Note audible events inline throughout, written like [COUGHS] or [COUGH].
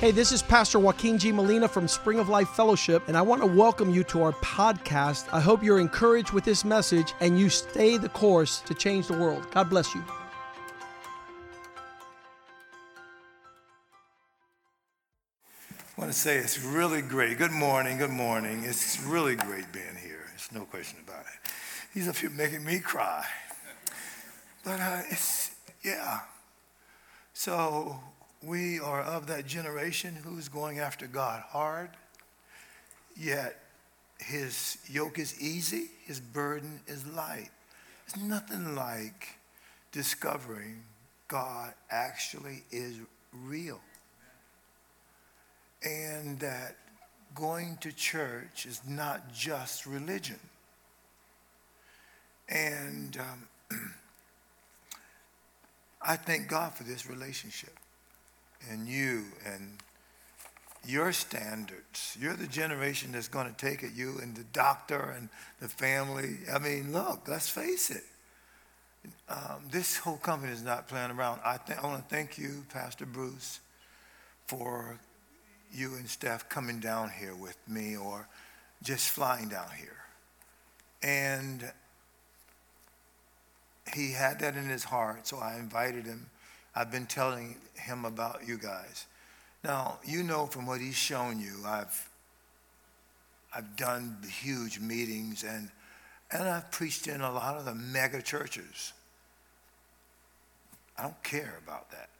Hey, this is Pastor Joaquin G. Molina from Spring of Life Fellowship, and I want to welcome you to our podcast. I hope you're encouraged with this message and you stay the course to change the world. God bless you. I want to say it's really great. Good morning, good morning. It's really great being here. There's no question about it. He's up here making me cry. But uh, it's, yeah. So we are of that generation who's going after God hard, yet his yoke is easy, his burden is light. It's nothing like discovering God actually is real. And that going to church is not just religion. And um, [CLEARS THROAT] I thank God for this relationship and you and your standards. You're the generation that's going to take it, you and the doctor and the family. I mean, look, let's face it. Um, this whole company is not playing around. I, th- I want to thank you, Pastor Bruce, for you and Steph coming down here with me or just flying down here. And he had that in his heart, so I invited him I've been telling him about you guys. Now, you know from what he's shown you, I've, I've done huge meetings and, and I've preached in a lot of the mega churches. I don't care about that.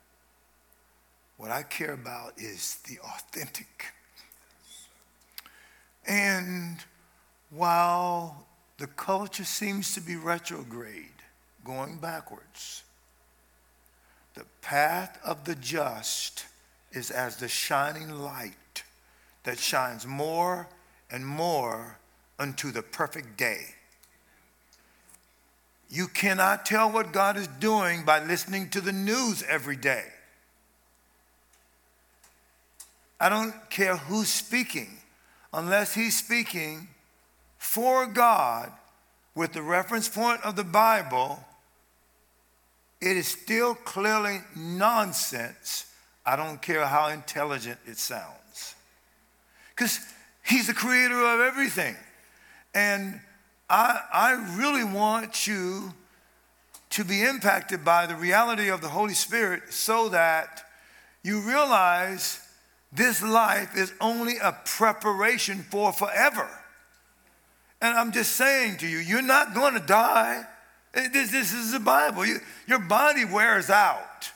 What I care about is the authentic. And while the culture seems to be retrograde, going backwards, the path of the just is as the shining light that shines more and more unto the perfect day. You cannot tell what God is doing by listening to the news every day. I don't care who's speaking, unless he's speaking for God with the reference point of the Bible it is still clearly nonsense. I don't care how intelligent it sounds. Because he's the creator of everything. And I, I really want you to be impacted by the reality of the Holy Spirit so that you realize this life is only a preparation for forever. And I'm just saying to you, you're not going to die. This, this is the Bible. You, your body wears out,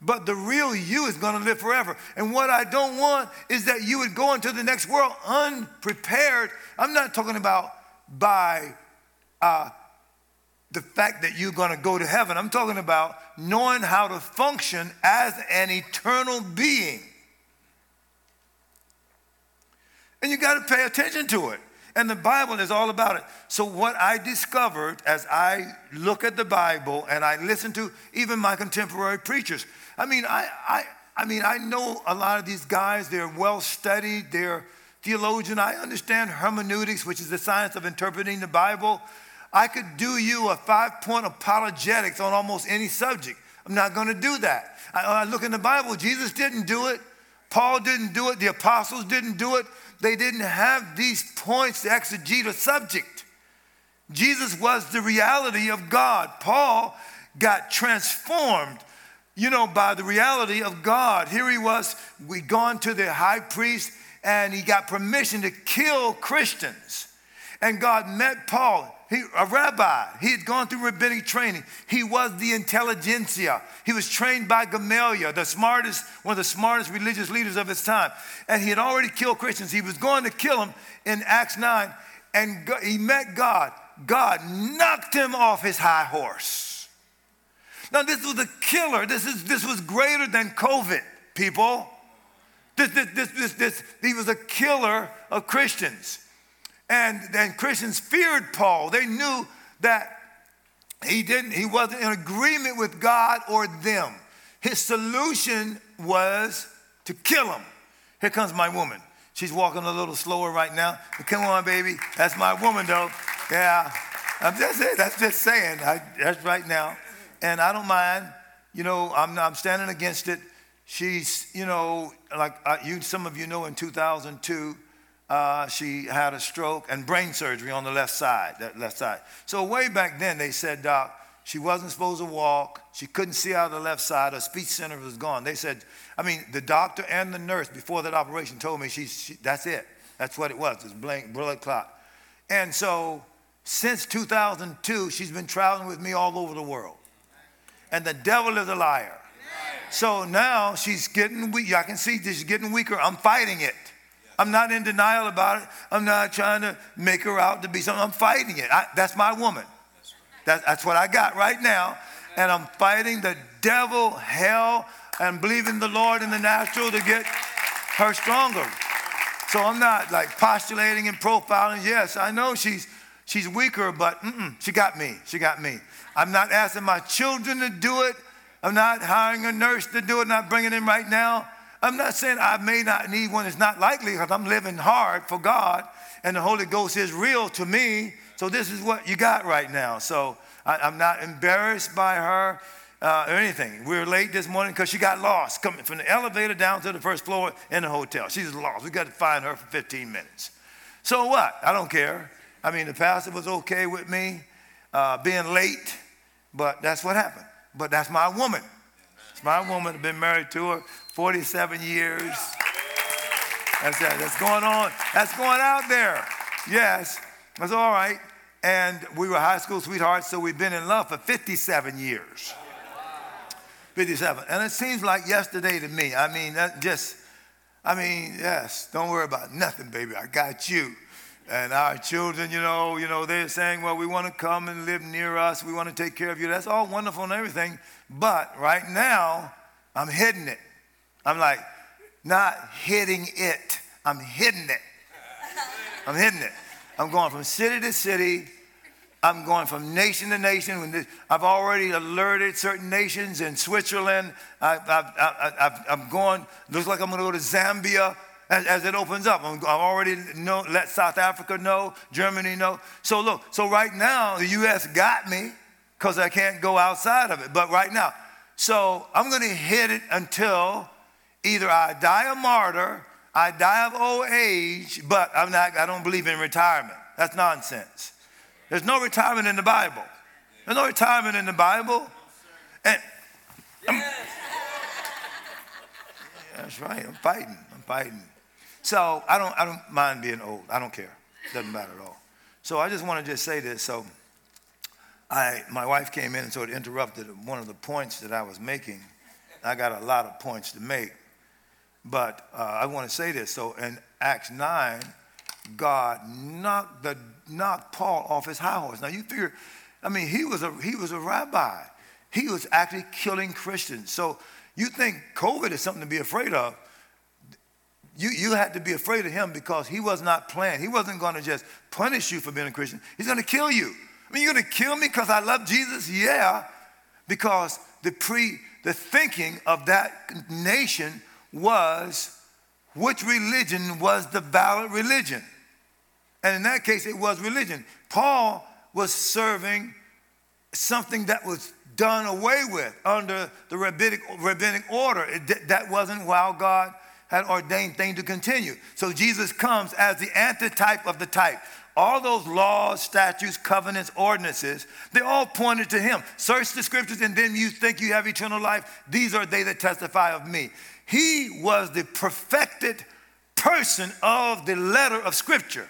but the real you is going to live forever. And what I don't want is that you would go into the next world unprepared. I'm not talking about by uh, the fact that you're going to go to heaven. I'm talking about knowing how to function as an eternal being. And you got to pay attention to it. And the Bible is all about it. So, what I discovered as I look at the Bible and I listen to even my contemporary preachers, I mean, I, I, I mean, I know a lot of these guys, they're well studied, they're theologian. I understand hermeneutics, which is the science of interpreting the Bible. I could do you a five point apologetics on almost any subject. I'm not going to do that. I, I look in the Bible, Jesus didn't do it, Paul didn't do it, the apostles didn't do it they didn't have these points to exegete a subject. Jesus was the reality of God. Paul got transformed, you know, by the reality of God. Here he was, we gone to the high priest and he got permission to kill Christians. And God met Paul he, a rabbi. He had gone through rabbinic training. He was the intelligentsia. He was trained by Gamaliel, the smartest, one of the smartest religious leaders of his time. And he had already killed Christians. He was going to kill them in Acts 9, and he met God. God knocked him off his high horse. Now, this was a killer. This, is, this was greater than COVID, people. This, this, this, this, this, he was a killer of Christians. And then Christians feared Paul. They knew that he didn't, he wasn't in agreement with God or them. His solution was to kill him. Here comes my woman. She's walking a little slower right now. But come on, baby. That's my woman, though. Yeah. I'm just that's just saying. I, that's right now. And I don't mind. You know, I'm, I'm standing against it. she's, you know, like you, some of you know in 2002, uh, she had a stroke and brain surgery on the left side, that left side. So way back then, they said, Doc, she wasn't supposed to walk. She couldn't see out of the left side. Her speech center was gone. They said, I mean, the doctor and the nurse before that operation told me she, she that's it. That's what it was. It's blank blood clot. And so since 2002, she's been traveling with me all over the world. And the devil is a liar. So now she's getting weak. I can see she's getting weaker. I'm fighting it. I'm not in denial about it. I'm not trying to make her out to be something. I'm fighting it. I, that's my woman. That, that's what I got right now. And I'm fighting the devil, hell, and believing the Lord in the natural to get her stronger. So I'm not like postulating and profiling. Yes, I know she's she's weaker, but she got me. She got me. I'm not asking my children to do it. I'm not hiring a nurse to do it, not bringing in right now. I'm not saying I may not need one. It's not likely because I'm living hard for God and the Holy Ghost is real to me. So this is what you got right now. So I, am not embarrassed by her uh, or anything. We were late this morning because she got lost coming from the elevator down to the first floor in the hotel. She's lost. We got to find her for 15 minutes. So what? I don't care. I mean, the pastor was okay with me uh, being late, but that's what happened. But that's my woman. It's my woman. I've been married to her 47 years. That's that. That's going on. That's going out there. Yes, that's all right. And we were high school sweethearts, so we've been in love for 57 years. 57. And it seems like yesterday to me. I mean, that just, I mean, yes, don't worry about nothing, baby. I got you. And our children, you know, you know, they're saying, well, we want to come and live near us. We want to take care of you. That's all wonderful and everything. But right now, I'm hitting it. I'm like, not hitting it. I'm hitting it. I'm hitting it. I'm going from city to city, I'm going from nation to nation. I've already alerted certain nations in Switzerland. I, am going, looks like I'm going to go to Zambia as, as it opens up. i have already know, let South Africa know, Germany know. So look, so right now, the U.S. got me because I can't go outside of it. But right now, so I'm going to hit it until either I die a martyr, I die of old age, but I'm not, I don't believe in retirement. That's nonsense. There's no retirement in the Bible. There's no retirement in the Bible. And that's right. I'm fighting. I'm fighting. So I don't, I don't mind being old. I don't care. Doesn't matter at all. So I just want to just say this. So I, my wife came in and sort of interrupted one of the points that I was making. I got a lot of points to make. But uh, I want to say this. So in Acts 9, God knocked, the, knocked Paul off his high horse. Now you figure, I mean, he was, a, he was a rabbi. He was actually killing Christians. So you think COVID is something to be afraid of. You, you had to be afraid of him because he was not playing. He wasn't going to just punish you for being a Christian. He's going to kill you. I mean, you're going to kill me because I love Jesus? Yeah, because the pre the thinking of that nation was which religion was the valid religion. And in that case, it was religion. Paul was serving something that was done away with under the rabbinic, rabbinic order. It, that wasn't how God had ordained things to continue. So Jesus comes as the antitype of the type. All those laws, statutes, covenants, ordinances, they all pointed to him. Search the scriptures and then you think you have eternal life. These are they that testify of me. He was the perfected person of the letter of scripture.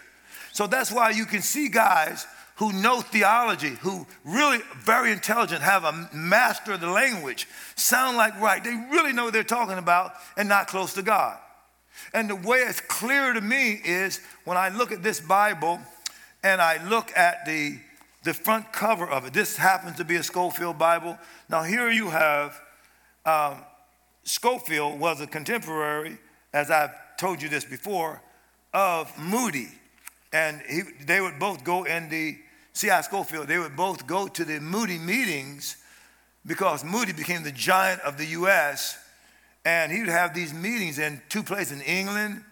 So that's why you can see guys who know theology, who really very intelligent, have a master of the language, sound like right. They really know what they're talking about and not close to God. And the way it's clear to me is when I look at this Bible and I look at the, the front cover of it. This happens to be a Scofield Bible. Now, here you have um, Scofield was a contemporary, as I've told you this before, of Moody. And he, they would both go in the, C.I. Scofield, they would both go to the Moody meetings because Moody became the giant of the U.S. And he would have these meetings in two places in England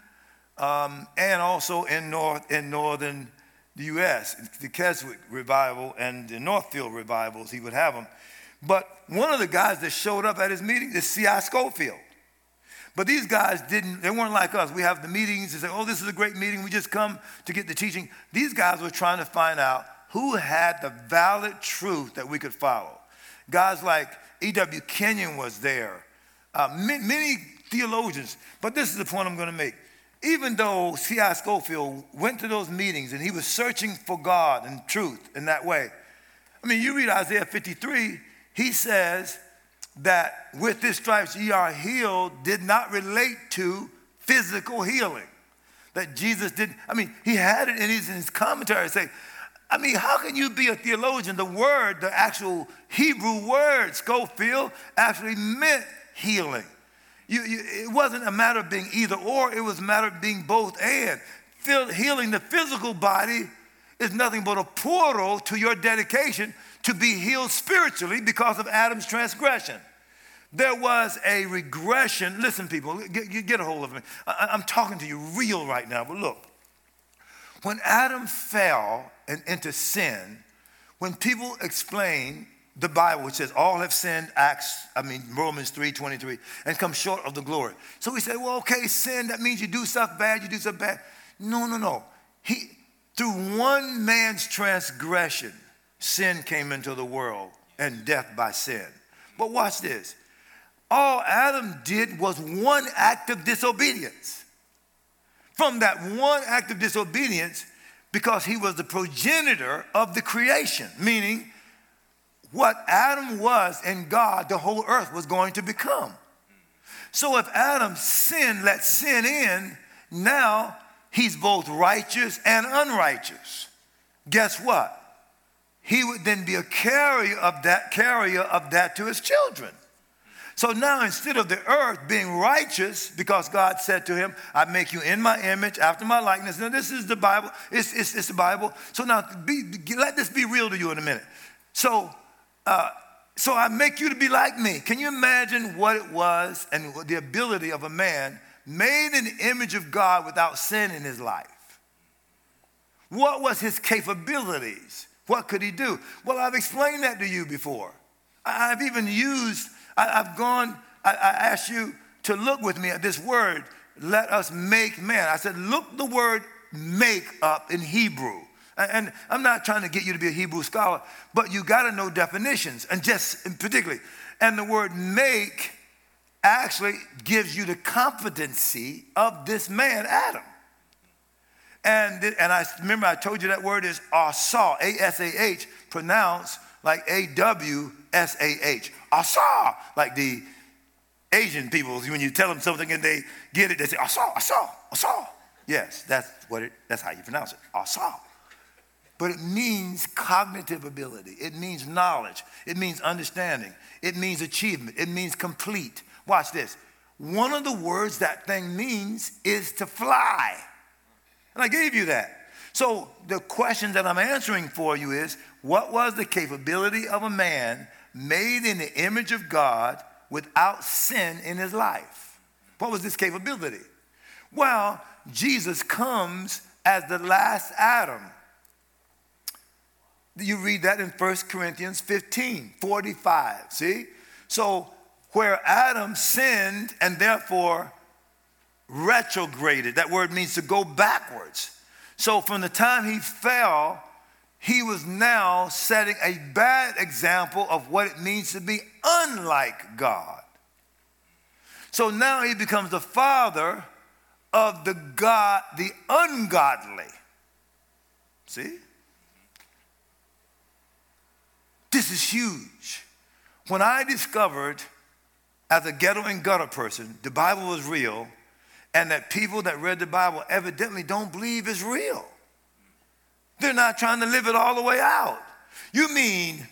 um, and also in, north, in northern the U.S., the Keswick revival and the Northfield revivals, he would have them. But one of the guys that showed up at his meeting is C.I. Scofield. But these guys didn't, they weren't like us. We have the meetings and say, oh, this is a great meeting. We just come to get the teaching. These guys were trying to find out who had the valid truth that we could follow. Guys like E.W. Kenyon was there, uh, many, many theologians. But this is the point I'm going to make. Even though C.I. Scofield went to those meetings and he was searching for God and truth in that way, I mean, you read Isaiah 53, he says that with this stripes ye are healed did not relate to physical healing. That Jesus didn't, I mean, he had it in his, in his commentary say, I mean, how can you be a theologian? The word, the actual Hebrew word, Scofield, actually meant healing. You, you, it wasn't a matter of being either or, it was a matter of being both and. healing the physical body is nothing but a portal to your dedication to be healed spiritually because of Adam's transgression. There was a regression. Listen, people, get, get a hold of me. I, I'm talking to you real right now, but look. When Adam fell and into sin, when people explain the Bible, which says all have sinned, Acts, I mean, Romans 3 23, and come short of the glory. So we say, well, okay, sin, that means you do stuff bad, you do stuff bad. No, no, no. He, through one man's transgression, sin came into the world and death by sin. But watch this. All Adam did was one act of disobedience. From that one act of disobedience, because he was the progenitor of the creation, meaning what Adam was in God, the whole earth was going to become. So if Adam sinned, let sin in, now he's both righteous and unrighteous. Guess what? He would then be a carrier of that, carrier of that to his children. So now instead of the earth being righteous, because God said to him, I make you in my image, after my likeness. Now this is the Bible. It's, it's, it's the Bible. So now be, let this be real to you in a minute. So uh, so I make you to be like me. Can you imagine what it was and the ability of a man made in the image of God without sin in his life? What was his capabilities? What could he do? Well, I've explained that to you before. I've even used, I've gone, I asked you to look with me at this word, let us make man. I said, look the word make up in Hebrew. And I'm not trying to get you to be a Hebrew scholar, but you got to know definitions, and just particularly. And the word make actually gives you the competency of this man, Adam. And, and I remember I told you that word is asah, A S A H, pronounced like A W S A H. Asah, like the Asian people, when you tell them something and they get it, they say asah, asah, asah. Yes, that's what it, that's how you pronounce it, asah but it means cognitive ability. It means knowledge. It means understanding. It means achievement. It means complete. Watch this. One of the words that thing means is to fly. And I gave you that. So the question that I'm answering for you is what was the capability of a man made in the image of God without sin in his life? What was this capability? Well, Jesus comes as the last Adam. You read that in 1 Corinthians 15, 45. See? So, where Adam sinned and therefore retrograded, that word means to go backwards. So, from the time he fell, he was now setting a bad example of what it means to be unlike God. So now he becomes the father of the God, the ungodly. See? This is huge. When I discovered as a ghetto and gutter person, the Bible was real, and that people that read the Bible evidently don't believe is real. They're not trying to live it all the way out. You mean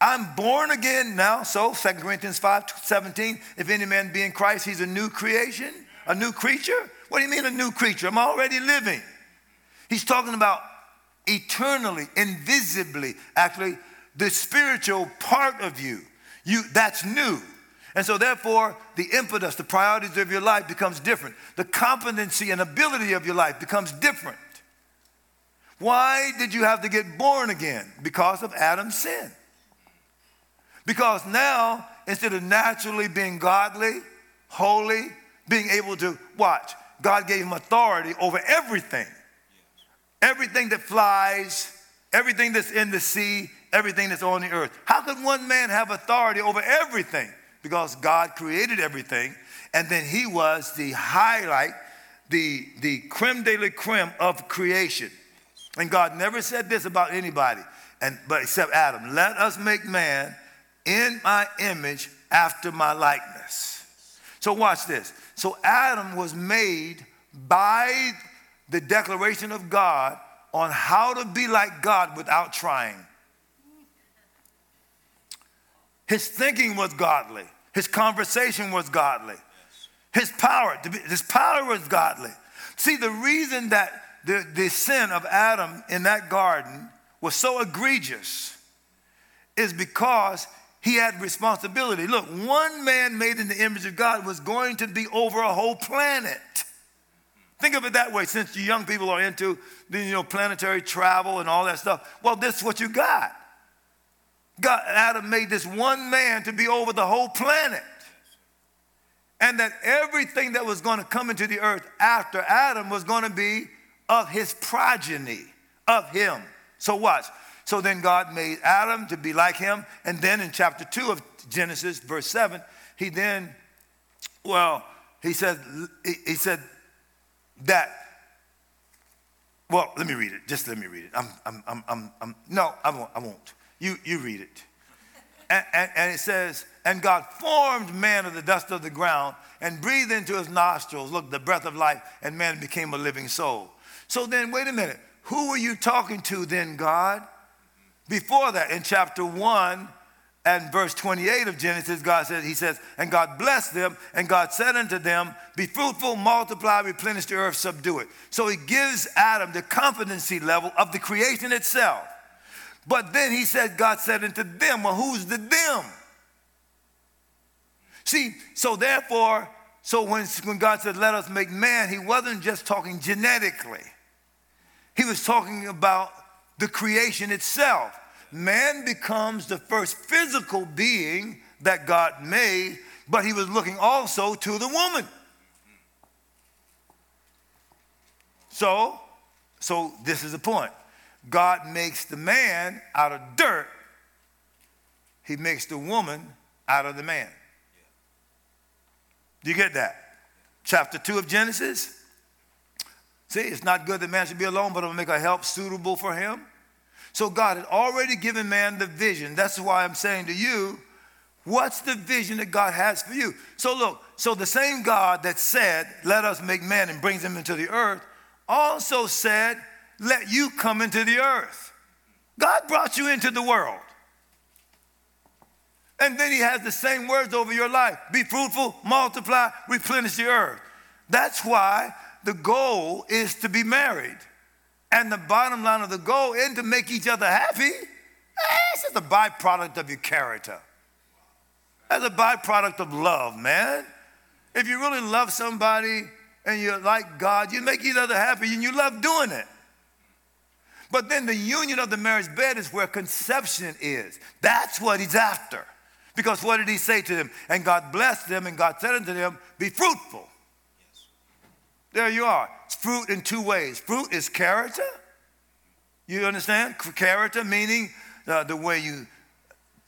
I'm born again now? So 2 Corinthians 5 17, if any man be in Christ, he's a new creation, a new creature. What do you mean a new creature? I'm already living. He's talking about eternally, invisibly, actually the spiritual part of you. You that's new. And so therefore, the impetus, the priorities of your life becomes different. The competency and ability of your life becomes different. Why did you have to get born again? Because of Adam's sin. Because now, instead of naturally being godly, holy, being able to watch. God gave him authority over everything. Everything that flies, everything that's in the sea, everything that's on the earth. How could one man have authority over everything? Because God created everything, and then he was the highlight, the, the creme de la creme of creation. And God never said this about anybody, and, but except Adam. Let us make man in my image after my likeness. So watch this. So Adam was made by the declaration of God on how to be like God without trying. His thinking was godly. His conversation was godly. His power, his power was godly. See, the reason that the, the sin of Adam in that garden was so egregious is because he had responsibility. Look, one man made in the image of God was going to be over a whole planet. Think of it that way, since you young people are into you know, planetary travel and all that stuff. Well, this is what you got. God, Adam made this one man to be over the whole planet. And that everything that was going to come into the earth after Adam was going to be of his progeny, of him. So watch. So then God made Adam to be like him. And then in chapter 2 of Genesis, verse 7, he then, well, he said, he said, that, well, let me read it. Just let me read it. I'm, I'm, I'm, I'm, I'm no, I won't. I won't. You, you read it. And, and, and, it says, and God formed man of the dust of the ground and breathed into his nostrils, look, the breath of life, and man became a living soul. So then, wait a minute. Who were you talking to then, God? Before that, in chapter 1, and verse 28 of Genesis, God says, He says, and God blessed them, and God said unto them, Be fruitful, multiply, replenish the earth, subdue it. So He gives Adam the competency level of the creation itself. But then He said, God said unto them, Well, who's the them? See, so therefore, so when, when God said, Let us make man, He wasn't just talking genetically, He was talking about the creation itself man becomes the first physical being that God made, but he was looking also to the woman. So, so this is the point. God makes the man out of dirt. He makes the woman out of the man. Do you get that? Chapter 2 of Genesis. See, it's not good that man should be alone, but it'll make a help suitable for him. So God had already given man the vision. That's why I'm saying to you, what's the vision that God has for you? So look, so the same God that said, let us make man and brings him into the earth, also said, let you come into the earth. God brought you into the world. And then he has the same words over your life be fruitful, multiply, replenish the earth. That's why the goal is to be married. And the bottom line of the goal isn't to make each other happy. Eh, it's just a byproduct of your character. That's a byproduct of love, man. If you really love somebody and you like God, you make each other happy and you love doing it. But then the union of the marriage bed is where conception is. That's what he's after. Because what did he say to them? And God blessed them, and God said unto them, Be fruitful. Yes. There you are. It's fruit in two ways. Fruit is character. You understand? Character meaning uh, the way you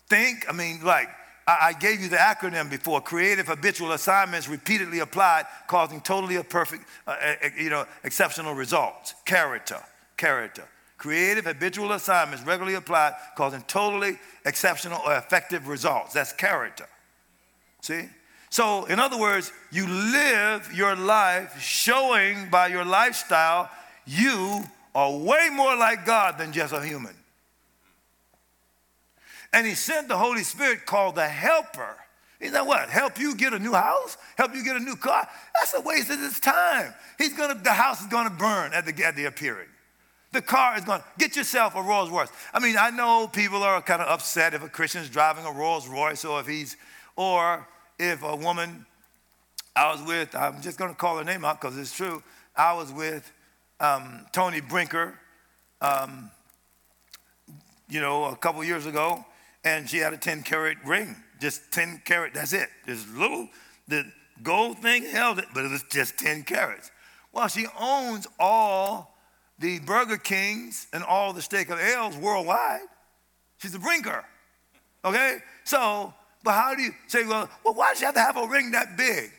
think. I mean, like, I, I gave you the acronym before creative habitual assignments repeatedly applied, causing totally a perfect, uh, you know, exceptional results. Character. Character. Creative habitual assignments regularly applied, causing totally exceptional or effective results. That's character. See? So, in other words, you live your life showing by your lifestyle you are way more like God than just a human. And He sent the Holy Spirit called the Helper. He said, what? Help you get a new house? Help you get a new car? That's a waste of his time. He's gonna, the house is gonna burn at the, at the appearing. The car is going get yourself a Rolls Royce. I mean, I know people are kind of upset if a Christian's driving a Rolls Royce or if he's, or if a woman I was with, I'm just going to call her name out because it's true. I was with um, Tony Brinker, um, you know, a couple years ago, and she had a 10 carat ring, just 10 carat, that's it. This little, the, gold thing held it, but it was just 10 carats. Well, she owns all the Burger Kings and all the Steak and Ales worldwide. She's a brinker. Okay? So, but how do you say, well, well, why does she have to have a ring that big?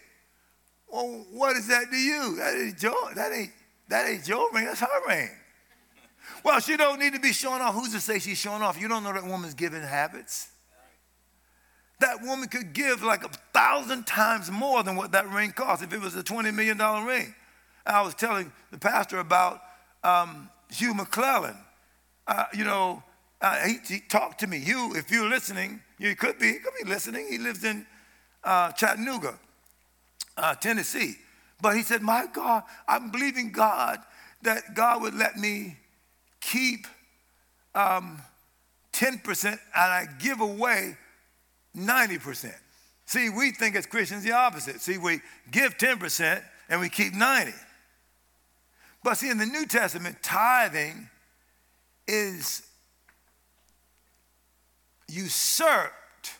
Well, what is that to you? That ain't your, that ain't, that ain't your ring, that's her ring. Well, she don't need to be showing off. Who's to say she's showing off? You don't know that woman's giving habits. That woman could give like a thousand times more than what that ring cost if it was a $20 million ring. I was telling the pastor about um, Hugh Maclellan. Uh, you know, uh, he, he, talked to me. Hugh, if you're listening, you could be, could be listening. He lives in uh, Chattanooga, uh, Tennessee. But he said, My God, I'm believing God that God would let me keep um, 10% and I give away 90%. See, we think as Christians the opposite. See, we give 10% and we keep 90. But see, in the New Testament, tithing is usurped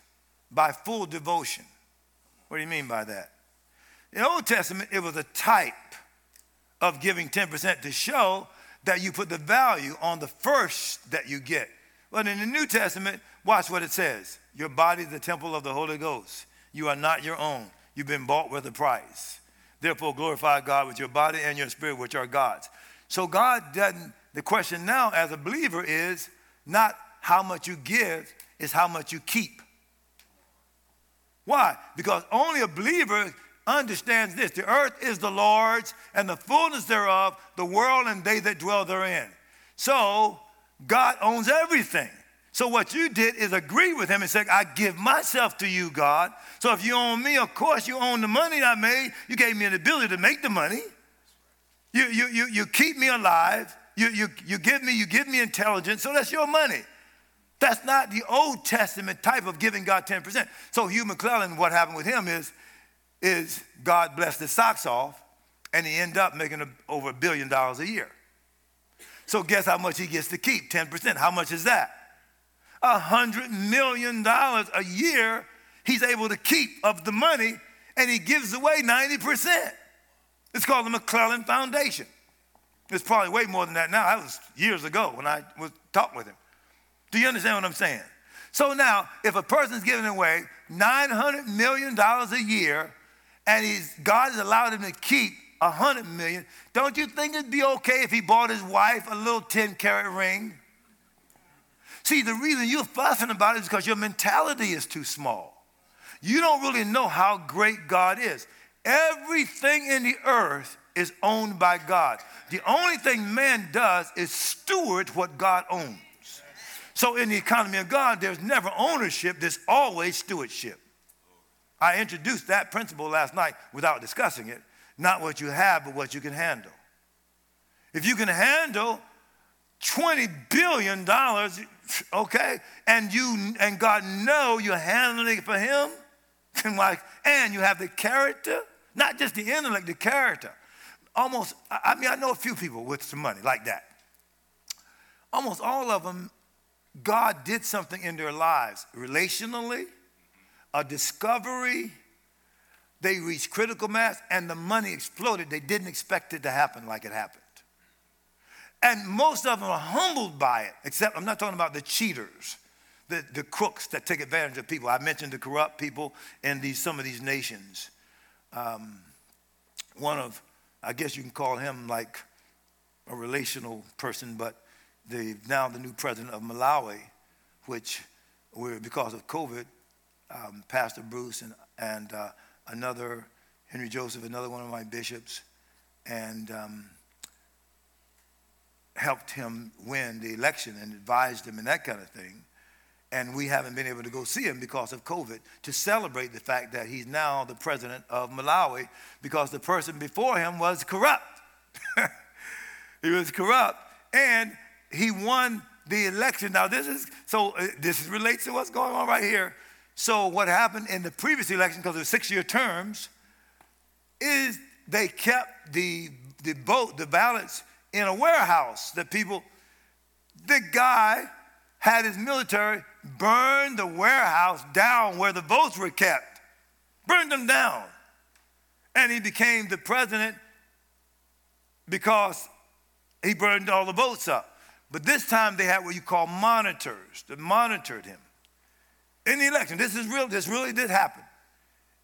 by full devotion. What do you mean by that? In the Old Testament, it was a type of giving 10% to show that you put the value on the first that you get. But in the New Testament, watch what it says Your body is the temple of the Holy Ghost. You are not your own, you've been bought with a price. Therefore, glorify God with your body and your spirit, which are God's. So, God doesn't, the question now as a believer is not how much you give, is how much you keep. Why? Because only a believer understands this the earth is the Lord's and the fullness thereof, the world and they that dwell therein. So, God owns everything. So what you did is agree with him and say, I give myself to you, God. So if you own me, of course you own the money I made. You gave me an ability to make the money. You, you, you, you keep me alive. You, you, you give me, you give me intelligence. So that's your money. That's not the Old Testament type of giving God 10%. So Hugh Maclellan, what happened with him is, is God blessed his socks off and he ended up making a, over a billion dollars a year. So guess how much he gets to keep? 10%. How much is that? A hundred million dollars a year he's able to keep of the money and he gives away 90%. It's called the Maclellan Foundation. It's probably way more than that now. That was years ago when I was talking with him. Do you understand what I'm saying? So now, if a person's giving away $900 million a year and he's, God has allowed him to keep 100 million, don't you think it'd be okay if he bought his wife a little 10 carat ring? See, the reason you're fussing about it is because your mentality is too small. You don't really know how great God is. Everything in the earth is owned by God. The only thing man does is steward what God owns. So, in the economy of God, there's never ownership, there's always stewardship. I introduced that principle last night without discussing it. Not what you have, but what you can handle. If you can handle $20 billion, okay? And you and God know you're handling it for him. And like, and you have the character, not just the intellect, the character. Almost, I mean, I know a few people with some money like that. Almost all of them, God did something in their lives relationally, a discovery. They reached critical mass and the money exploded. They didn't expect it to happen like it happened. And most of them are humbled by it, except I'm not talking about the cheaters, the, the crooks that take advantage of people. I mentioned the corrupt people in these, some of these nations. Um, one of, I guess you can call him like a relational person, but the, now the new president of Malawi, which we're, because of COVID, um, Pastor Bruce and, and uh, another, Henry Joseph, another one of my bishops, and um, helped him win the election and advised him and that kind of thing. And we haven't been able to go see him because of COVID to celebrate the fact that he's now the president of Malawi because the person before him was corrupt. [LAUGHS] he was corrupt and he won the election. Now, this is so uh, this relates to what's going on right here. So, what happened in the previous election, because was six year terms, is they kept the, the vote, the ballots in a warehouse that people, the guy had his military burn the warehouse down where the votes were kept, burned them down. And he became the president because he burned all the votes up. But this time they had what you call monitors that monitored him in the election. This is real, this really did happen.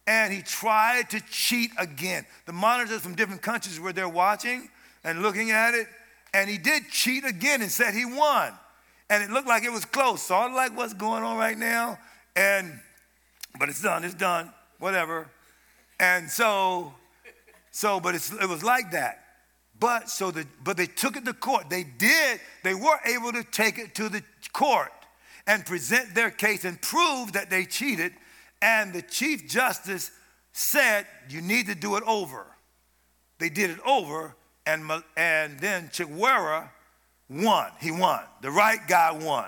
And he tried to cheat again. The monitors from different countries were there watching and looking at it, and he did cheat again and said he won. And it looked like it was close, sort of like what's going on right now. And but it's done, it's done, whatever. And so, so, but it was like that. But so the but they took it to court. They did, they were able to take it to the court and present their case and prove that they cheated. And the Chief Justice said, You need to do it over. They did it over, and, and then Chakwera won. He won. The right guy won.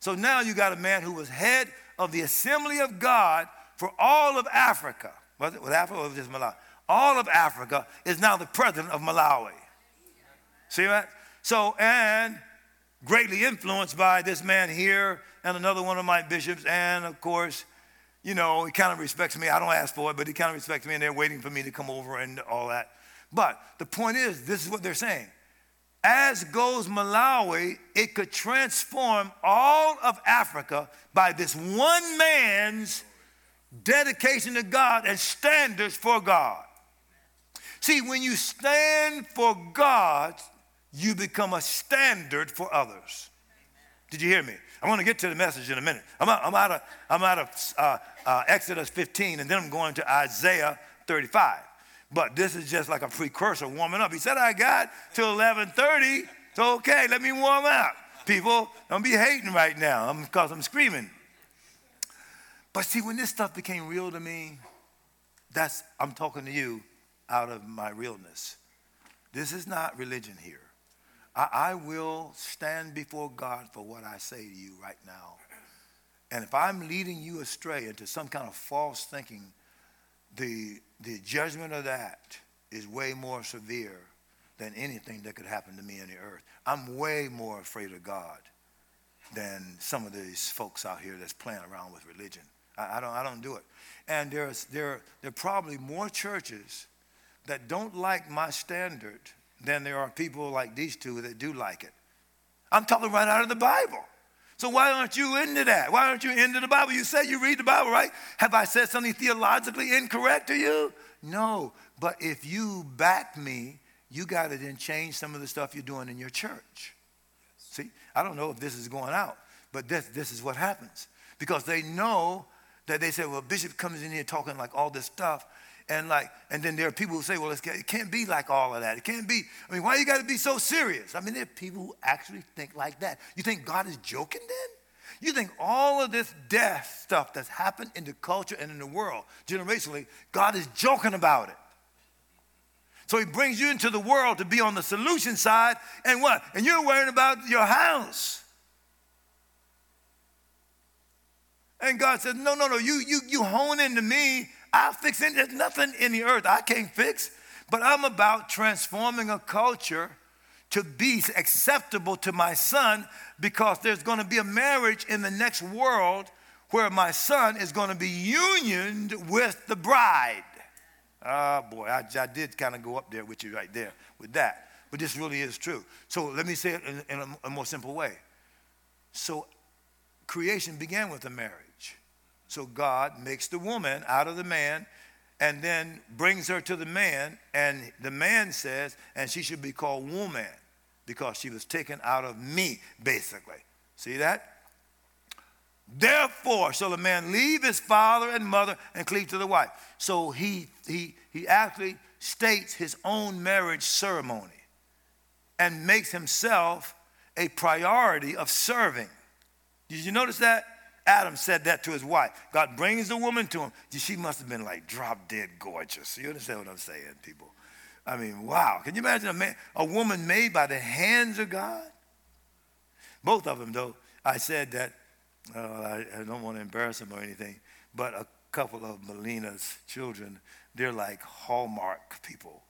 So now you got a man who was head of the Assembly of God for all of Africa. Was it was Africa or just Malawi? All of Africa is now the president of Malawi. See that? So, and greatly influenced by this man here and another one of my bishops, and of course, you know, he kind of respects me. I don't ask for it, but he kind of respects me, and they're waiting for me to come over and all that. But the point is, this is what they're saying. As goes Malawi, it could transform all of Africa by this one man's dedication to God and standards for God. See, when you stand for God, you become a standard for others. Did you hear me? I want to get to the message in a minute. I'm out, I'm out of, I'm out of uh, uh, Exodus 15, and then I'm going to Isaiah 35. But this is just like a precursor warming up. He said, I got till 11:30. So okay, let me warm up. People, don't be hating right now because I'm, screaming. But see, when this stuff became real to me, that's I'm talking to you out of my realness. This is not religion here. I, I will stand before God for what I say to you right now. And if I'm leading you astray into some kind of false thinking, the, the judgment of that is way more severe than anything that could happen to me on the earth. I'm way more afraid of God than some of these folks out here that's playing around with religion. I, I don't, I don't do it. And there's, there, there are probably more churches that don't like my standard than there are people like these two that do like it. I'm talking right out of the Bible. So why aren't you into that? Why aren't you into the Bible? You say you read the Bible, right? Have I said something theologically incorrect to you? No. But if you back me, you got to then change some of the stuff you're doing in your church. See, I don't know if this is going out, but this, this is what happens. Because they know that they say, well, Bishop comes in here talking like all this stuff, and like, and then there are people who say, well, it can't be like all of that. It can't be. I mean, why you got to be so serious? I mean, there are people who actually think like that. You think God is joking then? You think all of this death stuff that's happened in the culture and in the world, generationally, God is joking about it. So he brings you into the world to be on the solution side, and what? And you're worrying about your house. And God says, No, no, no, you, you, you hone into me I'll fix it. There's nothing in the earth I can't fix. But I'm about transforming a culture to be acceptable to my son because there's going to be a marriage in the next world where my son is going to be unioned with the bride. Oh boy, I, I did kind of go up there with you right there with that. But this really is true. So let me say it in, in a, a more simple way. So creation began with a marriage. So God makes the woman out of the man and then brings her to the man, and the man says, and she should be called woman because she was taken out of me, basically. See that? Therefore, shall a man leave his father and mother and cleave to the wife. So he, he, he actually states his own marriage ceremony and makes himself a priority of serving. Did you notice that? Adam said that to his wife. God brings the woman to him. She must have been like drop dead gorgeous. You understand what I'm saying, people? I mean, wow. Can you imagine a, man, a woman made by the hands of God? Both of them, though. I said that, uh, I, I don't want to embarrass them or anything, but a couple of Melina's children, they're like Hallmark people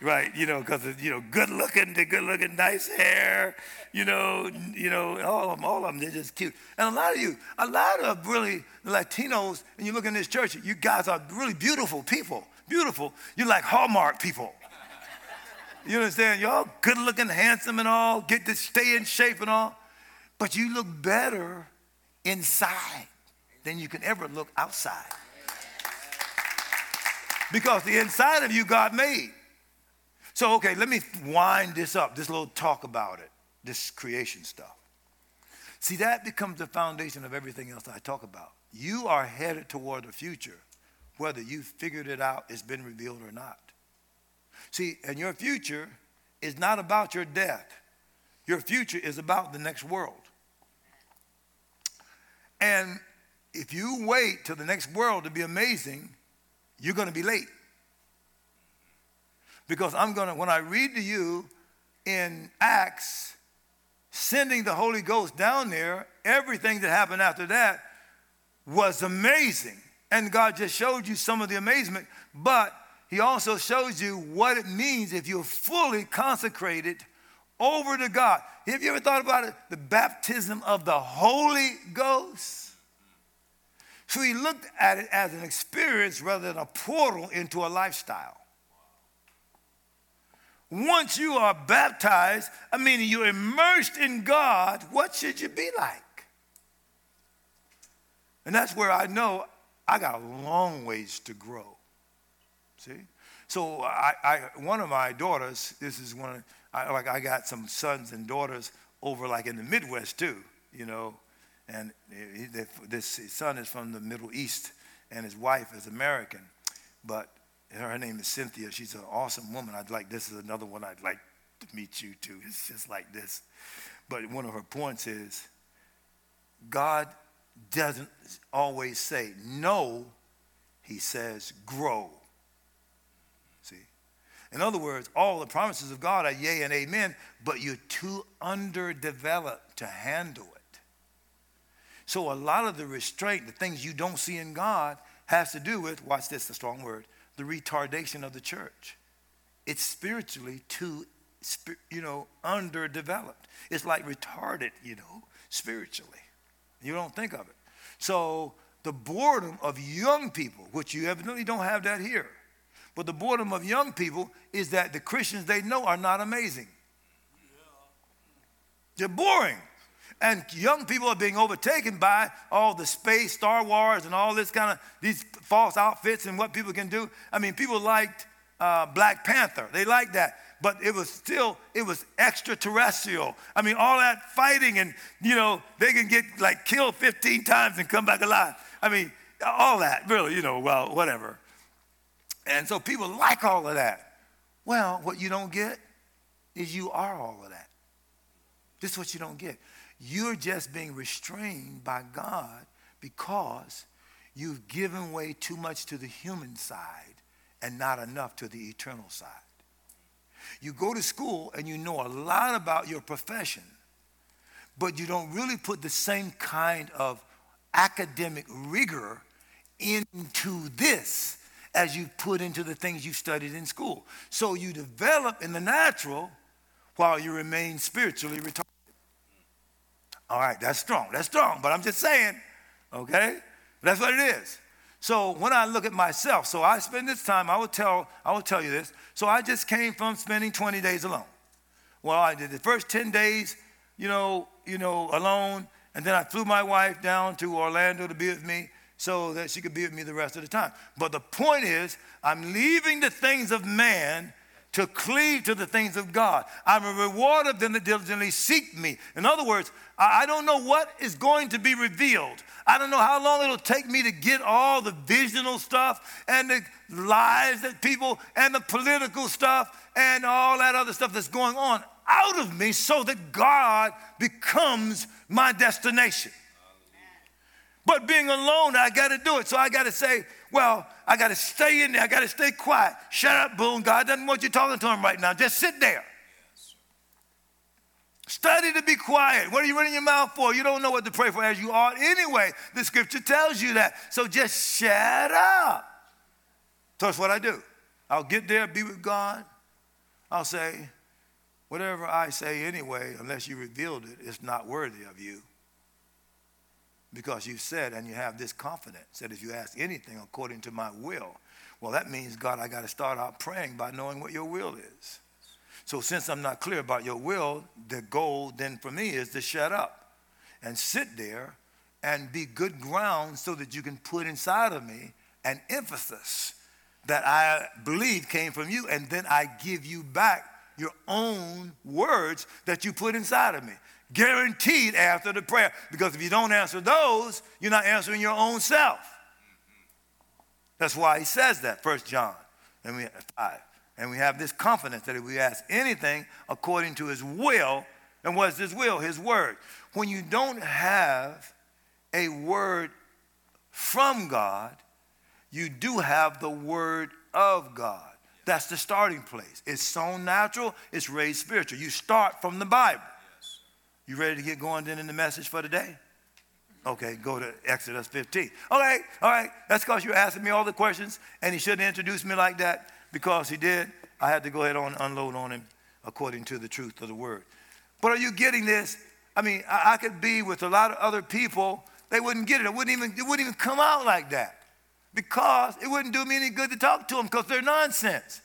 right? You know, because you know, good looking, the good looking, nice hair, you know, you know, all of them, all of them, they're just cute. And a lot of you, a lot of really Latinos, and you look in this church, you guys are really beautiful people, beautiful, you're like Hallmark people. You understand? Y'all good looking, handsome and all, get to stay in shape and all, but you look better inside than you can ever look outside. Because the inside of you God made. So, okay, let me wind this up, this little talk about it, this creation stuff. See, that becomes the foundation of everything else I talk about. You are headed toward the future, whether you figured it out, it's been revealed or not. See, and your future is not about your death. Your future is about the next world. And if you wait till the next world to be amazing, you're going to be late. Because I'm going to, when I read to you in Acts, sending the Holy Ghost down there, everything that happened after that was amazing. And God just showed you some of the amazement, but He also shows you what it means if you're fully consecrated over to God. Have you ever thought about it? The baptism of the Holy Ghost? So he looked at it as an experience rather than a portal into a lifestyle. Once you are baptized, I mean, you're immersed in God, what should you be like? And that's where I know I got a long ways to grow. See? So I, I one of my daughters, this is one I, like I got some sons and daughters over like in the Midwest too, you know, and this son is from the Middle East and his wife is American, but her name is Cynthia. She's an awesome woman. I'd like, this is another one I'd like to meet you too. It's just like this. But one of her points is God doesn't always say no, he says grow. See? In other words, all the promises of God are yea and amen, but you're too underdeveloped to handle it. So a lot of the restraint, the things you don't see in God, has to do with, watch this, the strong word, the retardation of the church. It's spiritually too, you know, underdeveloped. It's like retarded, you know, spiritually. You don't think of it. So the boredom of young people, which you evidently don't have that here, but the boredom of young people is that the Christians they know are not amazing. They're boring. And young people are being overtaken by all the space, Star Wars, and all this kind of these false outfits and what people can do. I mean, people liked uh, Black Panther. They liked that. But it was still, it was extraterrestrial. I mean, all that fighting and, you know, they can get like killed 15 times and come back alive. I mean, all that, really, you know, well, whatever. And so people like all of that. Well, what you don't get is you are all of that. This is what you don't get. You're just being restrained by God because you've given way too much to the human side and not enough to the eternal side. You go to school and you know a lot about your profession, but you don't really put the same kind of academic rigor into this as you put into the things you studied in school. So you develop in the natural while you remain spiritually retarded. All right, that's strong. That's strong, but I'm just saying, okay? That's what it is. So when I look at myself, so I spend this time, I will tell, I will tell you this. So I just came from spending 20 days alone. Well, I did the first 10 days, you know, you know, alone, and then I flew my wife down to Orlando to be with me so that she could be with me the rest of the time. But the point is, I'm leaving the things of man to cleave to the things of God. I'm a reward of them that diligently seek me. In other words, I don't know what is going to be revealed. I don't know how long it'll take me to get all the visional stuff and the lies that people and the political stuff and all that other stuff that's going on out of me so that God becomes my destination. But being alone, I got to do it. So I got to say, well, I got to stay in there. I got to stay quiet. Shut up, Boone. God doesn't want you talking to him right now. Just sit there. Study to be quiet. What are you running your mouth for? You don't know what to pray for as you ought anyway. The scripture tells you that. So just shut up. So that's what I do. I'll get there, be with God. I'll say, whatever I say anyway, unless you revealed it, it's not worthy of you. Because you said, and you have this confidence that if you ask anything according to my will, Well, that means, God, I got to start out praying by knowing what your will is. So, since I'm not clear about your will, the goal then for me is to shut up and sit there and be good ground so that you can put inside of me an emphasis that I believe came from you, and then I give you back your own words that you put inside of me. Guaranteed after the prayer. Because if you don't answer those, you're not answering your own self. That's why he says that, First John and we five. And we have this confidence that if we ask anything according to his will, and what's his will? His word. When you don't have a word from God, you do have the word of God. That's the starting place. It's sown natural, it's raised spiritual. You start from the Bible. You ready to get going then in the message for today? Okay, go to Exodus 15. Okay, all right. That's because you're asking me all the questions, and he shouldn't introduce me like that because he did. I had to go ahead and unload on him according to the truth of the word. But are you getting this? I mean, I, I could be with a lot of other people, they wouldn't get it. It wouldn't even, it wouldn't even come out like that because it wouldn't do me any good to talk to them because they're nonsense.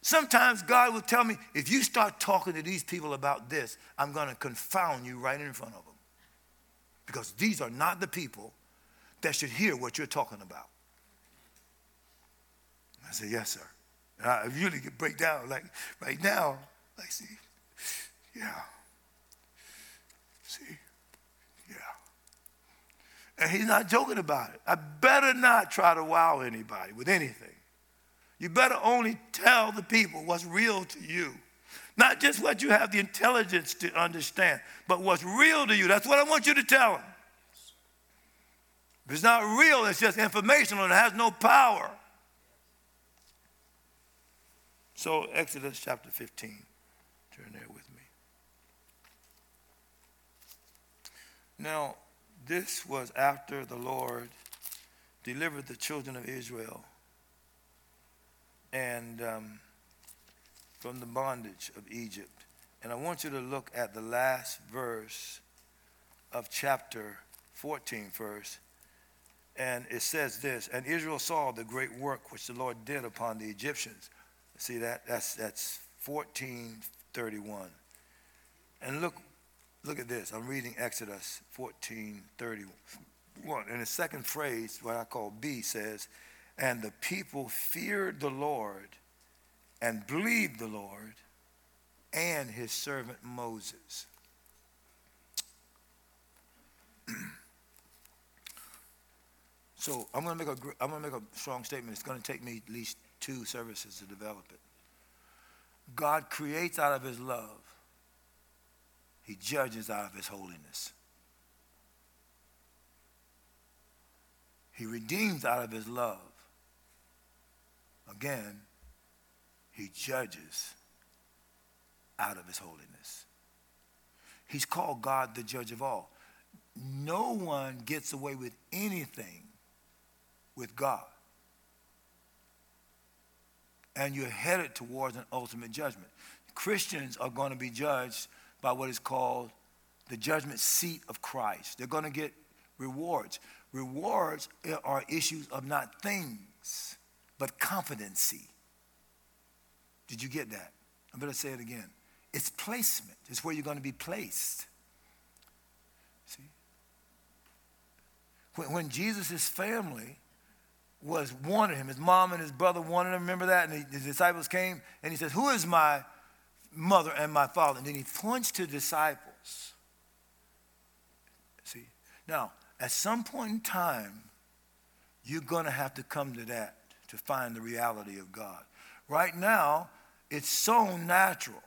Sometimes God will tell me, if you start talking to these people about this, I'm going to confound you right in front of them. Because these are not the people that should hear what you're talking about. I say, yes, sir. And I really could break down, like right now, like, see, yeah. See, yeah. And he's not joking about it. I better not try to wow anybody with anything. You better only tell the people what's real to you. Not just what you have the intelligence to understand, but what's real to you. That's what I want you to tell them. If it's not real, it's just informational and it has no power. So, Exodus chapter 15. Turn there with me. Now, this was after the Lord delivered the children of Israel and um, from the bondage of Egypt. And I want you to look at the last verse of chapter 14 first. And it says this, and Israel saw the great work which the Lord did upon the Egyptians. See that? That's that's 1431. And look, look at this. I'm reading Exodus 1431. And the second phrase, what I call B, says, and the people feared the Lord and believed the Lord and his servant Moses. [CLEARS THROAT] so I'm going to make a I'm going to make a strong statement. It's going to take me at least two services to develop it. God creates out of his love. He judges out of his holiness. He redeems out of his love. Again, he judges out of his holiness. He's called God the judge of all. No one gets away with anything with God. And you're headed towards an ultimate judgment. Christians are going to be judged by what is called the judgment seat of Christ. They're going to get rewards. Rewards are issues of not things but competency. Did you get that? I'm going to say it again. It's placement. It's where you're going to be placed. See? When, when Jesus' family was wanted him, his mom and his brother wanted him, remember that? And his disciples came and he says, Who is my mother and my father? And then he points to disciples. See? Now, at some point in time, you're going to have to come to that to find the reality of God. Right now, it's so natural.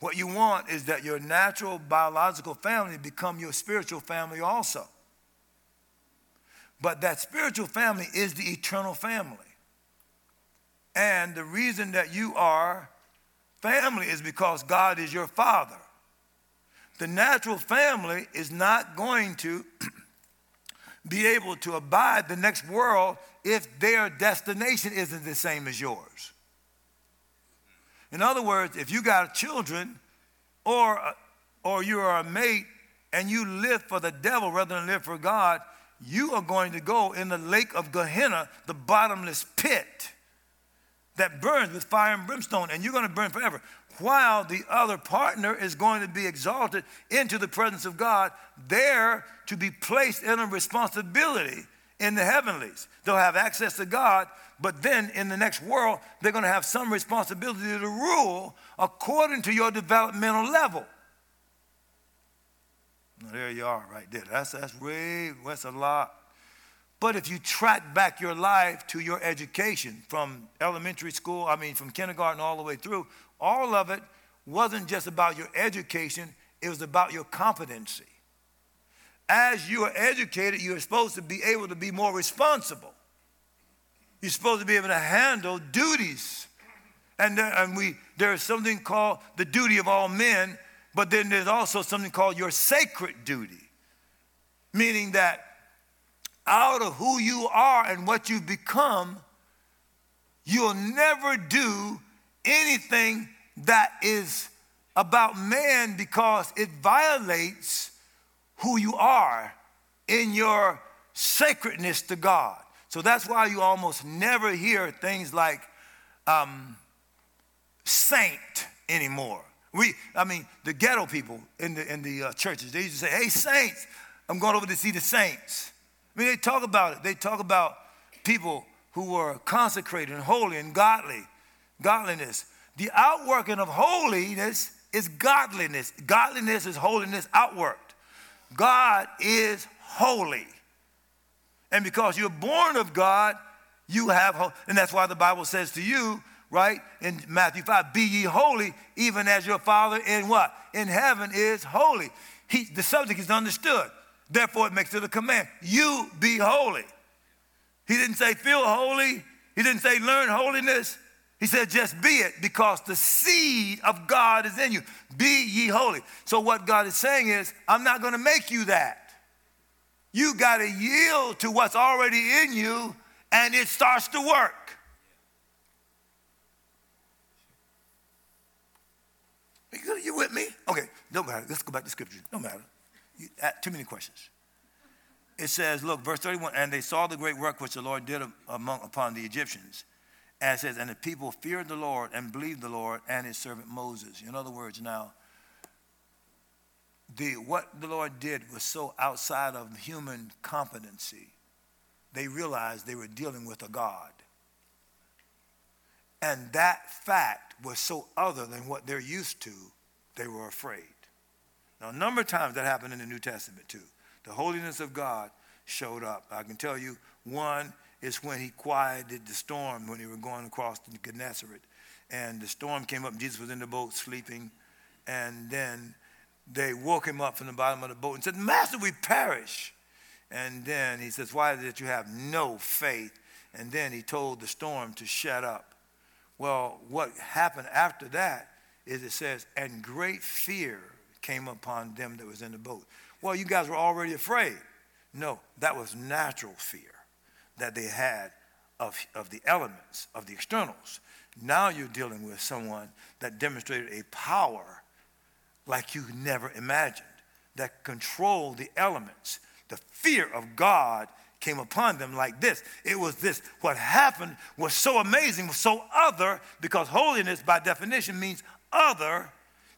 What you want is that your natural biological family become your spiritual family also. But that spiritual family is the eternal family. And the reason that you are family is because God is your father. The natural family is not going to [CLEARS THROAT] be able to abide the next world if their destination isn't the same as yours. In other words, if you got children or, or you are a mate and you live for the devil rather than live for God, you are going to go in the lake of Gehenna, the bottomless pit that burns with fire and brimstone, and you're going to burn forever. While the other partner is going to be exalted into the presence of God, there to be placed in a responsibility in the heavenlies. They'll have access to God, but then in the next world, they're going to have some responsibility to rule according to your developmental level. Now, there you are, right there. That's, that's way, that's a lot. But if you track back your life to your education from elementary school, I mean, from kindergarten all the way through, all of it wasn't just about your education, it was about your competency. As you are educated, you're supposed to be able to be more responsible. You're supposed to be able to handle duties. And, there, and we, there is something called the duty of all men, but then there's also something called your sacred duty, meaning that out of who you are and what you've become, you'll never do anything that is about man because it violates who you are in your sacredness to God. So that's why you almost never hear things like um, saint anymore. We, I mean, the ghetto people in the, in the uh, churches, they used to say, hey, saints, I'm going over to see the saints. I mean, they talk about it. They talk about people who were consecrated and holy and godly, godliness. The outworking of holiness is godliness. Godliness is holiness outworked. God is holy. And because you're born of God, you have. And that's why the Bible says to you, right, in Matthew 5, be ye holy, even as your Father in what? In heaven is holy. He, the subject is understood. Therefore, it makes it a command. You be holy. He didn't say feel holy. He didn't say learn holiness. He said just be it because the seed of God is in you. Be ye holy. So, what God is saying is, I'm not going to make you that. You got to yield to what's already in you and it starts to work. Are you with me? Okay, don't matter. Let's go back to scripture. Don't matter. You, uh, too many questions. It says, look, verse 31, and they saw the great work which the Lord did among, upon the Egyptians. And says, and the people feared the Lord and believed the Lord and his servant Moses. In other words, now, the, what the Lord did was so outside of human competency, they realized they were dealing with a God. And that fact was so other than what they're used to, they were afraid. Now, a number of times that happened in the New Testament too. The holiness of God showed up. I can tell you one is when he quieted the storm when he were going across the Gennesaret. And the storm came up, Jesus was in the boat sleeping. And then they woke him up from the bottom of the boat and said, Master, we perish. And then he says, Why did you have no faith? And then he told the storm to shut up. Well, what happened after that is it says, and great fear came upon them that was in the boat. Well, you guys were already afraid. No, that was natural fear that they had of, of the elements, of the externals. Now you're dealing with someone that demonstrated a power like you never imagined, that controlled the elements. The fear of God came upon them like this. It was this. What happened was so amazing, was so other, because holiness by definition means other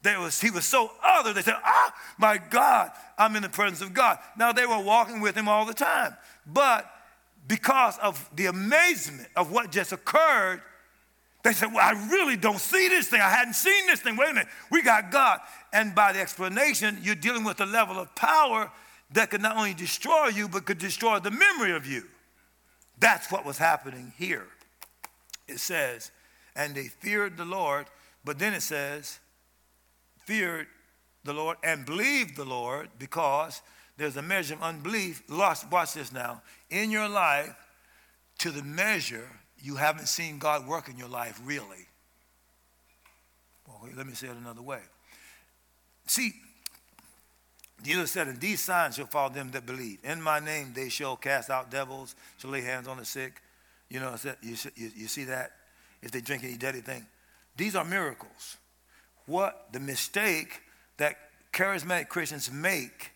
There was, he was so other, they said, Ah, my God, I'm in the presence of God. Now they were walking with him all the time. But because of the amazement of what just occurred, they said, Well, I really don't see this thing. I hadn't seen this thing. Wait a minute. We got God. And by the explanation, you're dealing with a level of power that could not only destroy you, but could destroy the memory of you. That's what was happening here. It says, and they feared the Lord, but then it says, feared the Lord and believed the Lord because there's a measure of unbelief. Lost, watch this now. In your life, to the measure you haven't seen God work in your life really. Well, let me say it another way. See, Jesus said, And these signs shall follow them that believe. In my name they shall cast out devils, shall lay hands on the sick. You know, you, you, see that? If they drink any deadly thing. These are miracles what the mistake that charismatic Christians make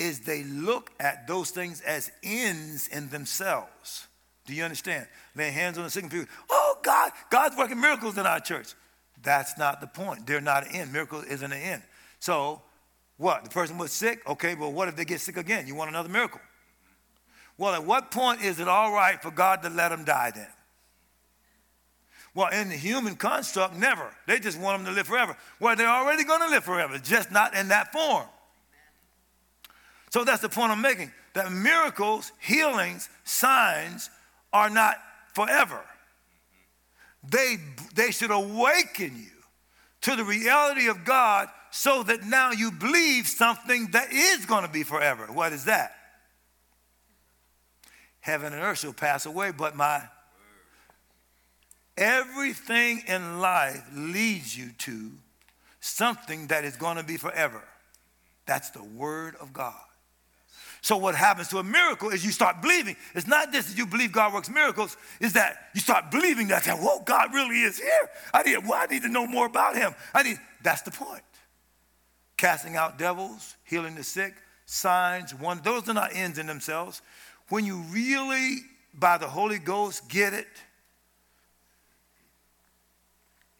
is they look at those things as ends in themselves. Do you understand? Laying hands on the sick and people. Oh, God, God's working miracles in our church. That's not the point. They're not an end. Miracle isn't an end. So, what? The person was sick? Okay, well, what if they get sick again? You want another miracle? Well, at what point is it all right for God to let them die then? Well, in the human construct, never. They just want them to live forever. Well, they're already going to live forever, just not in that form. So that's the point I'm making that miracles, healings, signs are not forever. They, they should awaken you to the reality of God so that now you believe something that is going to be forever. What is that? Heaven and earth shall pass away, but my everything in life leads you to something that is going to be forever. That's the word of God. So what happens to a miracle is you start believing. It's not just that you believe God works miracles, is that you start believing that, that whoa, God really is here. I need, well, I need to know more about him. I need, that's the point. Casting out devils, healing the sick, signs, one, those are not ends in themselves. When you really, by the Holy Ghost, get it,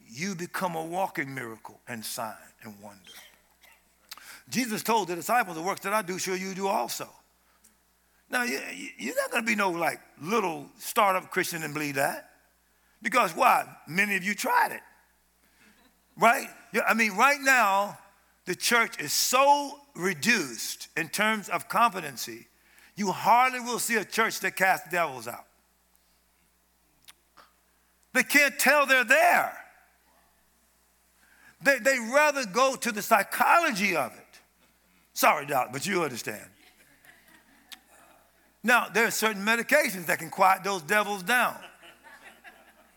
you become a walking miracle and sign and wonder. Jesus told the disciples, The works that I do, sure you do also. Now, you're not going to be no like little startup Christian and believe that. Because why? Many of you tried it. Right? I mean, right now, the church is so reduced in terms of competency, you hardly will see a church that casts devils out. They can't tell they're there. They, they rather go to the psychology of it. Sorry, doc, but you understand. Now, there are certain medications that can quiet those devils down. [LAUGHS]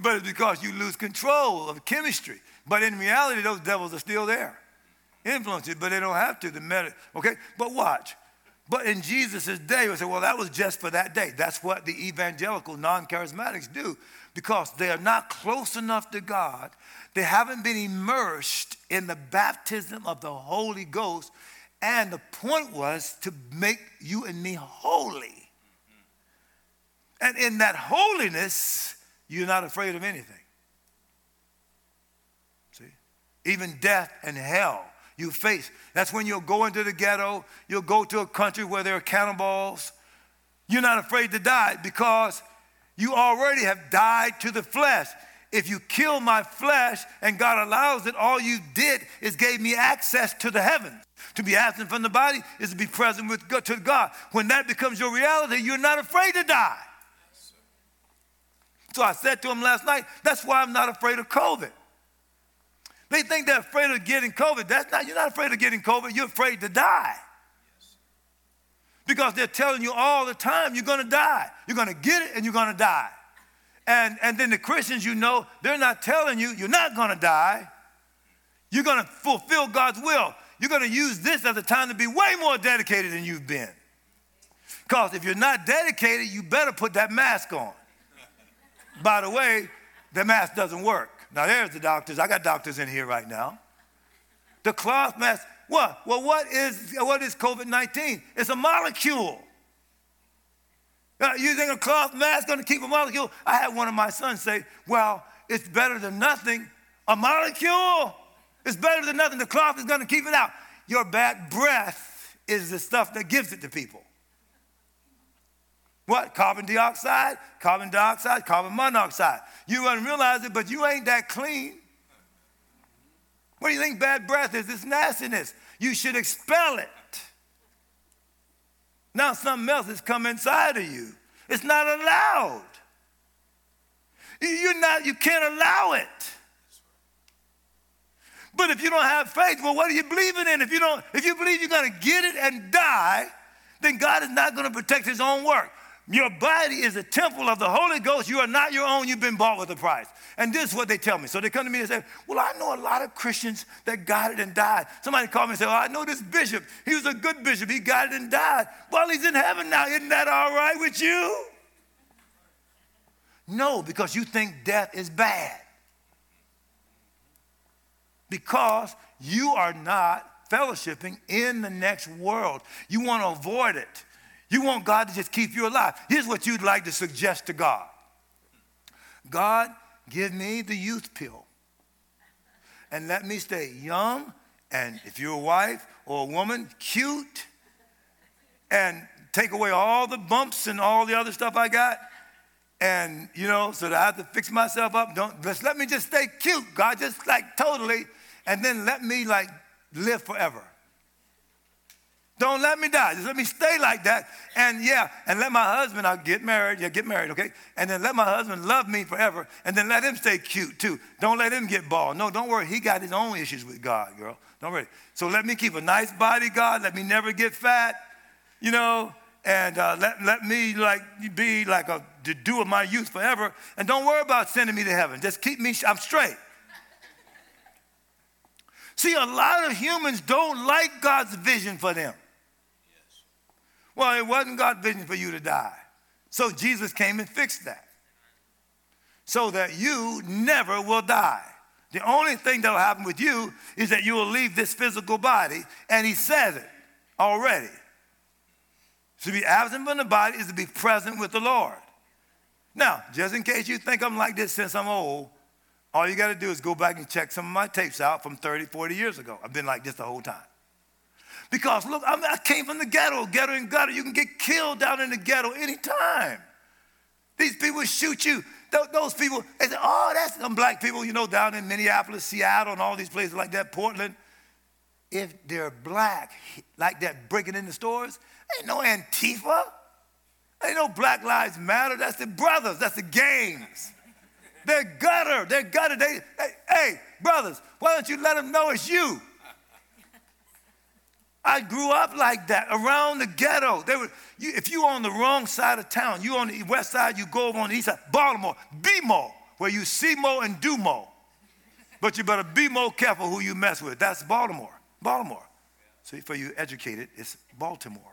but it's because you lose control of chemistry. But in reality, those devils are still there. Influence it, but they don't have to. The med- okay? But watch. But in Jesus' day, we say, well, that was just for that day. That's what the evangelical non charismatics do because they are not close enough to God. They haven't been immersed in the baptism of the Holy Ghost. And the point was to make you and me holy. And in that holiness, you're not afraid of anything. See? Even death and hell you face. That's when you'll go into the ghetto, you'll go to a country where there are cannibals. You're not afraid to die because you already have died to the flesh. If you kill my flesh and God allows it, all you did is gave me access to the heavens. To be absent from the body is to be present with God, to God. When that becomes your reality, you're not afraid to die. So I said to him last night, that's why I'm not afraid of COVID. They think they're afraid of getting COVID. That's not, you're not afraid of getting COVID, you're afraid to die. Because they're telling you all the time you're gonna die. You're gonna get it and you're gonna die. And, and then the Christians you know, they're not telling you you're not gonna die. You're gonna fulfill God's will. You're gonna use this as a time to be way more dedicated than you've been. Because if you're not dedicated, you better put that mask on. By the way, the mask doesn't work. Now, there's the doctors. I got doctors in here right now. The cloth mask, what? Well, what is, what is COVID 19? It's a molecule. Uh, you think a cloth mask going to keep a molecule? I had one of my sons say, Well, it's better than nothing. A molecule is better than nothing. The cloth is going to keep it out. Your bad breath is the stuff that gives it to people. What? Carbon dioxide, carbon dioxide, carbon monoxide. You wouldn't realize it, but you ain't that clean. What do you think bad breath is? It's nastiness. You should expel it. Now something else has come inside of you. It's not allowed. You're not, you can't allow it. But if you don't have faith, well, what are you believing in? If you don't, if you believe you're gonna get it and die, then God is not gonna protect his own work. Your body is a temple of the Holy Ghost. You are not your own. You've been bought with a price. And this is what they tell me. So they come to me and say, Well, I know a lot of Christians that got it and died. Somebody called me and said, Well, I know this bishop. He was a good bishop. He got it and died. Well, he's in heaven now. Isn't that all right with you? No, because you think death is bad. because you are not fellowshipping in the next world. You want to avoid it. You want God to just keep you alive. Here's what you'd like to suggest to God God, give me the youth pill and let me stay young. And if you're a wife or a woman, cute, and take away all the bumps and all the other stuff I got. And, you know, so that I have to fix myself up. Don't just let me just stay cute, God, just like totally. And then let me like live forever. Don't let me die. Just let me stay like that. And yeah, and let my husband, I'll get married. Yeah, get married, okay? And then let my husband love me forever. And then let him stay cute too. Don't let him get bald. No, don't worry. He got his own issues with God, girl. Don't worry. So let me keep a nice body, God. Let me never get fat, you know, and uh, let, let me like be like a the dew of my youth forever. And don't worry about sending me to heaven. Just keep me, I'm straight. See, a lot of humans don't like God's vision for them. Well, it wasn't God's vision for you to die. So Jesus came and fixed that. So that you never will die. The only thing that'll happen with you is that you will leave this physical body, and he says it already. To be absent from the body is to be present with the Lord. Now, just in case you think I'm like this since I'm old, all you got to do is go back and check some of my tapes out from 30, 40 years ago. I've been like this the whole time. Because look, I, I came from the ghetto, ghetto and gutter. You can get killed down in the ghetto anytime. These people shoot you. Those people, they say, oh, that's some black people, you know, down in Minneapolis, Seattle, and all these places like that, Portland. If they're black, like that, breaking into stores, ain't no Antifa. Ain't no Black Lives Matter. That's the brothers. That's the gangs. They're gutter. They're gutter. They, hey, hey, brothers, why don't you let them know it's you? I grew up like that around the ghetto. Were, you, if you on the wrong side of town, you on the west side, you go over on the east side. Baltimore, be more, where you see more and do more. But you better be more careful who you mess with. That's Baltimore. Baltimore. So for you educated, it's Baltimore.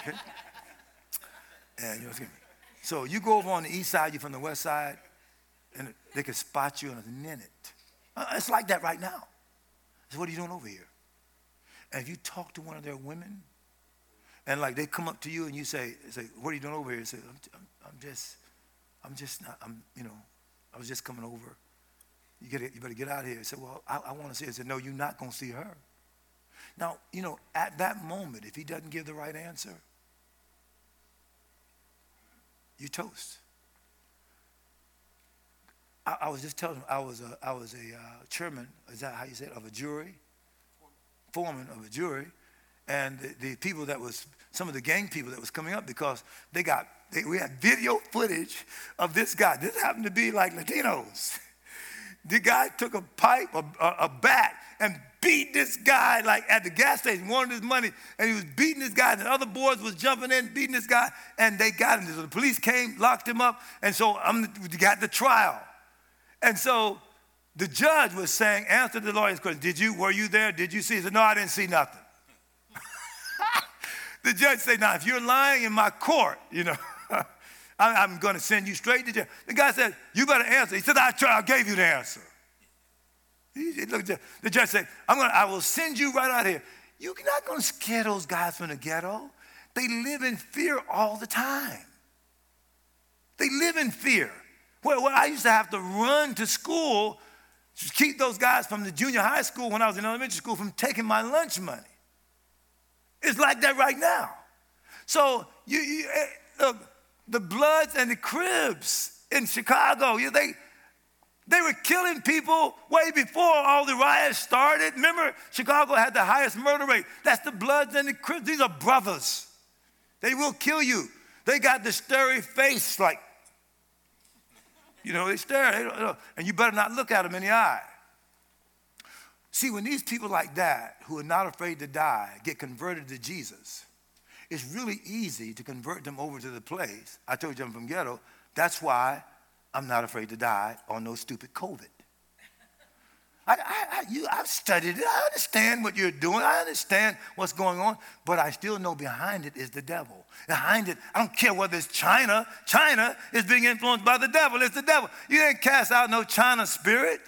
Okay? And you know, so you go over on the east side, you're from the west side, and they can spot you in a minute. Uh, it's like that right now. So what are you doing over here? And if you talk to one of their women, and like they come up to you and you say, say what are you doing over here? Say, I'm, I'm, I'm just, I'm just not, I'm, you know, I was just coming over. You, get it, you better get out of here. I said, well, I, I want to see her. I said, no, you're not going to see her. Now, you know, at that moment, if he doesn't give the right answer, you toast. I, I, was just telling him I was a, I was a uh, chairman, is that how you say it, of a jury? Foreman of a jury. And the, the, people that was, some of the gang people that was coming up because they got, they, we had video footage of this guy. This happened to be like Latinos. The guy took a pipe, a, a, a bat, and beat this guy like at the gas station, wanted his money, and he was beating this guy, and the other boys was jumping in, beating this guy, and they got him. So the police came, locked him up, and so I'm, we got the trial. And so the judge was saying, answer the lawyer's question. Did you, were you there? Did you see? He said, no, I didn't see nothing. [LAUGHS] the judge said, now, if you're lying in my court, you know, [LAUGHS] I'm going to send you straight to jail. The guy said, you better answer. He said, I, tried, I gave you the answer. He, look, the judge said, I'm gonna, I will send you right out here. You're not going to scare those guys from the ghetto. They live in fear all the time. They live in fear. Well, well, I used to have to run to school keep those guys from the junior high school when I was in elementary school from taking my lunch money. It's like that right now. So you, you eh, look, the Bloods and the Crips in Chicago, you, they, they were killing people way before all the riots started. Remember, Chicago had the highest murder rate. That's the Bloods and the Crips. These are brothers. They will kill you. They got the starry face, like, you know, they stare, they don't, and you better not look at them in the eye. See, when these people like that, who are not afraid to die, get converted to Jesus, it's really easy to convert them over to the place. I told you I'm from ghetto. That's why I'm not afraid to die on no stupid COVID. I, I, you, I've studied it. I understand what you're doing. I understand what's going on, but I still know behind it is the devil. Behind it, I don't care whether it's China. China is being influenced by the devil. It's the devil. You ain't cast out no China spirit.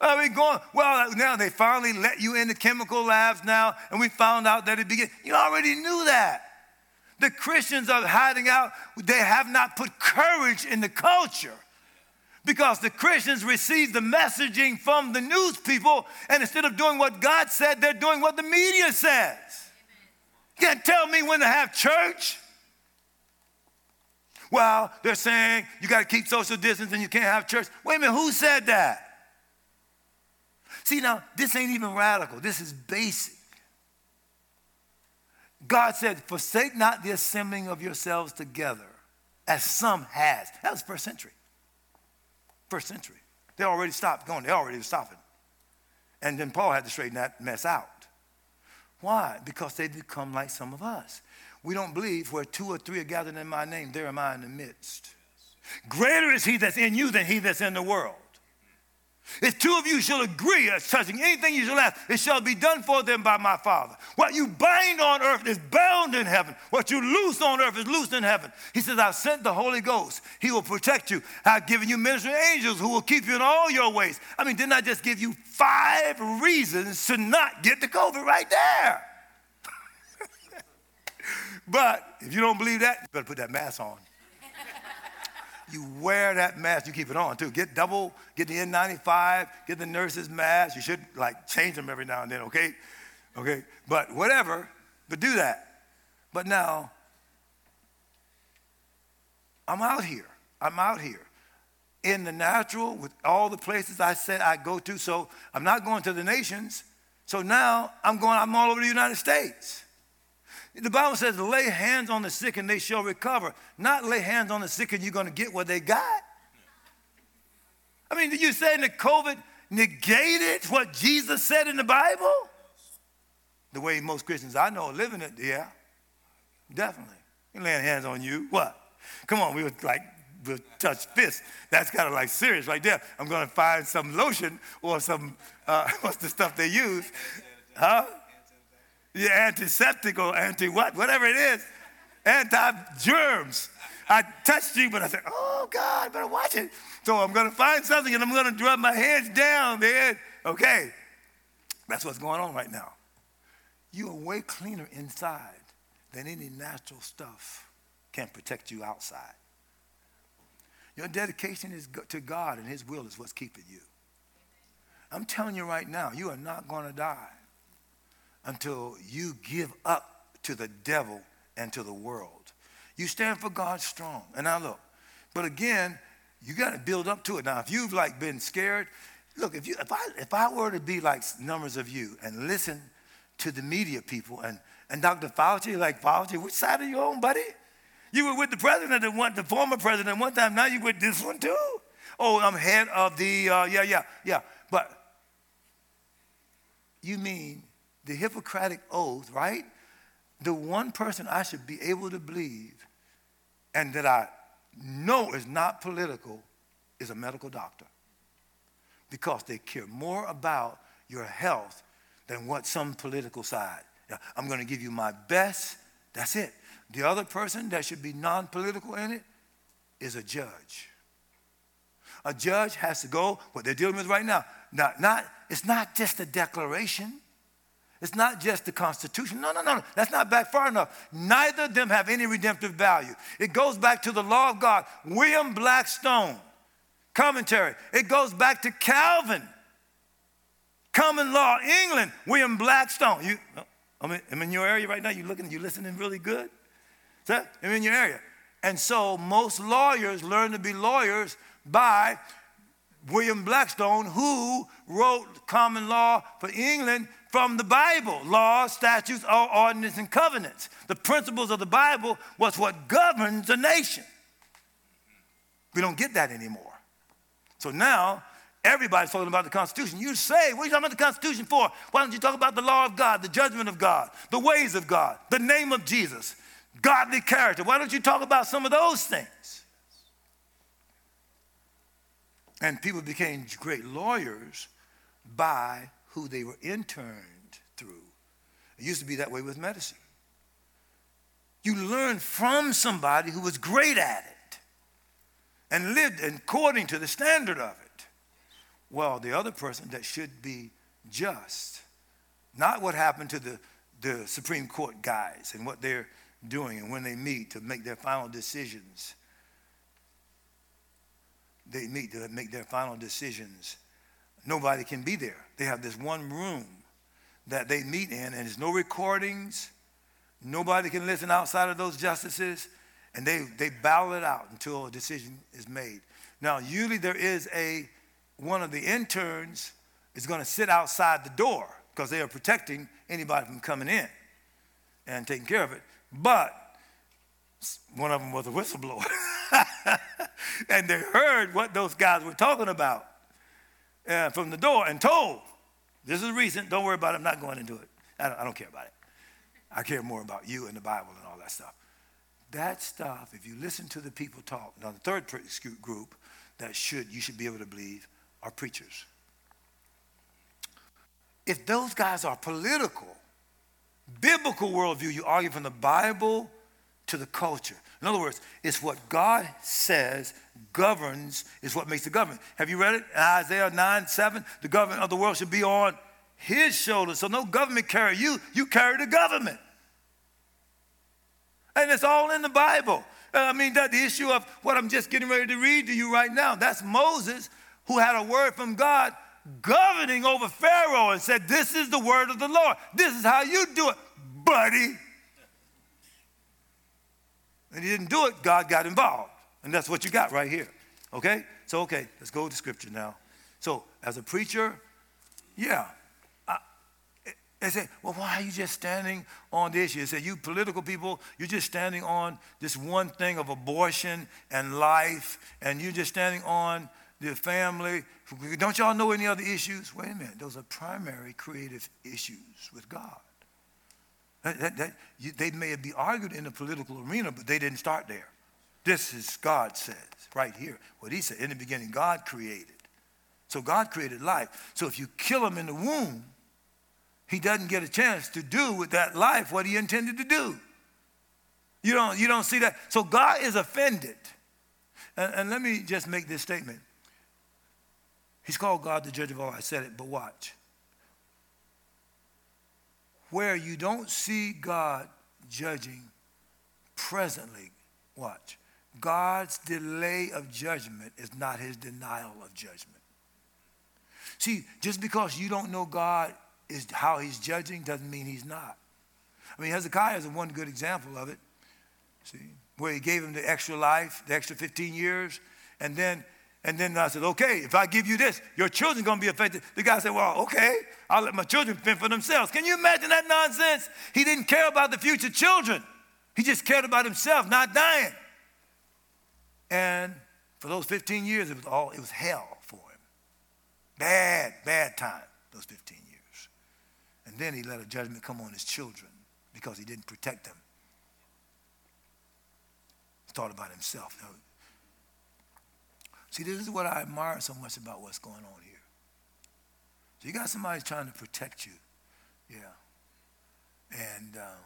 Are we going? Well, now they finally let you into chemical labs now, and we found out that it began. You already knew that. The Christians are hiding out. They have not put courage in the culture because the Christians receive the messaging from the news people, and instead of doing what God said, they're doing what the media says. You can't tell me when to have church. Well, they're saying you got to keep social distance and you can't have church. Wait a minute, who said that? See, now, this ain't even radical, this is basic. God said, Forsake not the assembling of yourselves together, as some has. That was first century. First century. They already stopped going, they already were stopping. And then Paul had to straighten that mess out. Why? Because they become like some of us. We don't believe where two or three are gathered in my name, there am I in the midst. Greater is he that's in you than he that's in the world. If two of you shall agree as touching anything you shall ask, it shall be done for them by my Father. What you bind on earth is bound in heaven. What you loose on earth is loosed in heaven. He says, I've sent the Holy Ghost. He will protect you. I've given you ministering angels who will keep you in all your ways. I mean, didn't I just give you five reasons to not get the COVID right there? [LAUGHS] but if you don't believe that, you better put that mask on you wear that mask, you keep it on too. Get double, get the N95, get the nurse's mask. You should like change them every now and then, okay? Okay, but whatever, but do that. But now, I'm out here. I'm out here in the natural with all the places I said I go to. So I'm not going to the nations. So now I'm going, I'm all over the United States. The Bible says, lay hands on the sick and they shall recover. Not lay hands on the sick and you're going to get what they got. I mean, you saying that COVID negated what Jesus said in the Bible? The way most Christians I know are living it, yeah, definitely. laying hands on you. What? Come on, we would like we'll touch fists. That's kind of like serious right there. I'm going to find some lotion or some uh, [LAUGHS] what's the stuff they use, huh? Yeah, antiseptic or anti what, whatever it is, anti germs. I touched you, but I said, oh God, better watch it. So I'm going to find something and I'm going to drop my hands down, man. Okay, that's what's going on right now. You are way cleaner inside than any natural stuff can protect you outside. Your dedication is to God and His will is what's keeping you. I'm telling you right now, you are not going to die until you give up to the devil and to the world. You stand for God strong. And now look, but again, you got to build up to it. Now, if you've like been scared, look, if you if I if I were to be like numbers of you and listen to the media people and and Dr. Fauci, like Fauci, which side are you on, buddy? You were with the president and one, the former president one time. Now you with this one too. Oh, I'm head of the uh, yeah, yeah, yeah. But you mean the Hippocratic oath, right? The one person I should be able to believe and that I know is not political is a medical doctor because they care more about your health than what some political side. I'm going to give you my best. That's it. The other person that should be non political in it is a judge. A judge has to go, what they're dealing with right now. Not, not, it's not just a declaration, it's not just the Constitution. No, no, no, no. That's not back far enough. Neither of them have any redemptive value. It goes back to the law of God. William Blackstone, commentary. It goes back to Calvin. Common law, England, William Blackstone. You, oh, I'm in, I'm in your area right now. You looking, you listening really good? I'm in your area. And so most lawyers learn to be lawyers by William Blackstone, who wrote common law for England from the Bible laws, statutes, ordinances, and covenants. The principles of the Bible was what governs a nation. We don't get that anymore. So now, everybody's talking about the Constitution. You say, what are you talking about the Constitution for? Why don't you talk about the law of God, the judgment of God, the ways of God, the name of Jesus, godly character? Why don't you talk about some of those things? And people became great lawyers by who they were interned through. It used to be that way with medicine. You learn from somebody who was great at it and lived according to the standard of it. well, the other person that should be just. Not what happened to the, the Supreme Court guys and what they're doing and when they meet to make their final decisions. They meet to make their final decisions. Nobody can be there. They have this one room that they meet in, and there's no recordings. Nobody can listen outside of those justices, and they, they battle it out until a decision is made. Now, usually there is a one of the interns is going to sit outside the door because they are protecting anybody from coming in and taking care of it. But one of them was a whistleblower. [LAUGHS] and they heard what those guys were talking about uh, from the door and told, this is recent, don't worry about it, I'm not going into it. I don't, I don't care about it. I care more about you and the Bible and all that stuff. That stuff, if you listen to the people talk, now the third group that should you should be able to believe are preachers. If those guys are political, biblical worldview, you argue from the Bible to the culture. In other words, it's what God says governs, is what makes the government. Have you read it? Isaiah 9 7. The government of the world should be on his shoulders. So no government carry you, you carry the government. And it's all in the Bible. Uh, I mean, that the issue of what I'm just getting ready to read to you right now, that's Moses who had a word from God governing over Pharaoh and said, This is the word of the Lord. This is how you do it, buddy. And he didn't do it, God got involved. And that's what you got right here. Okay? So, okay, let's go to scripture now. So, as a preacher, yeah. I, they say, well, why are you just standing on this issue? They say, you political people, you're just standing on this one thing of abortion and life, and you're just standing on the family. Don't y'all know any other issues? Wait a minute, those are primary creative issues with God. That, that, that, you, they may be argued in the political arena, but they didn't start there. This is God says right here. What he said in the beginning, God created. So God created life. So if you kill him in the womb, he doesn't get a chance to do with that life what he intended to do. You don't, you don't see that. So God is offended. And, and let me just make this statement. He's called God the judge of all. I said it, but watch where you don't see God judging presently, watch, God's delay of judgment is not his denial of judgment. See, just because you don't know God is how he's judging doesn't mean he's not. I mean, Hezekiah is one good example of it. See, where he gave him the extra life, the extra 15 years, and then and then I said, okay, if I give you this, your children going to be affected. The guy said, well, okay, I'll let my children fend for themselves. Can you imagine that nonsense? He didn't care about the future children. He just cared about himself not dying. And for those 15 years, it was all, it was hell for him. Bad, bad time, those 15 years. And then he let a judgment come on his children because he didn't protect them. He thought about himself. See, this is what I admire so much about what's going on here. So you got somebody trying to protect you. Yeah. And uh,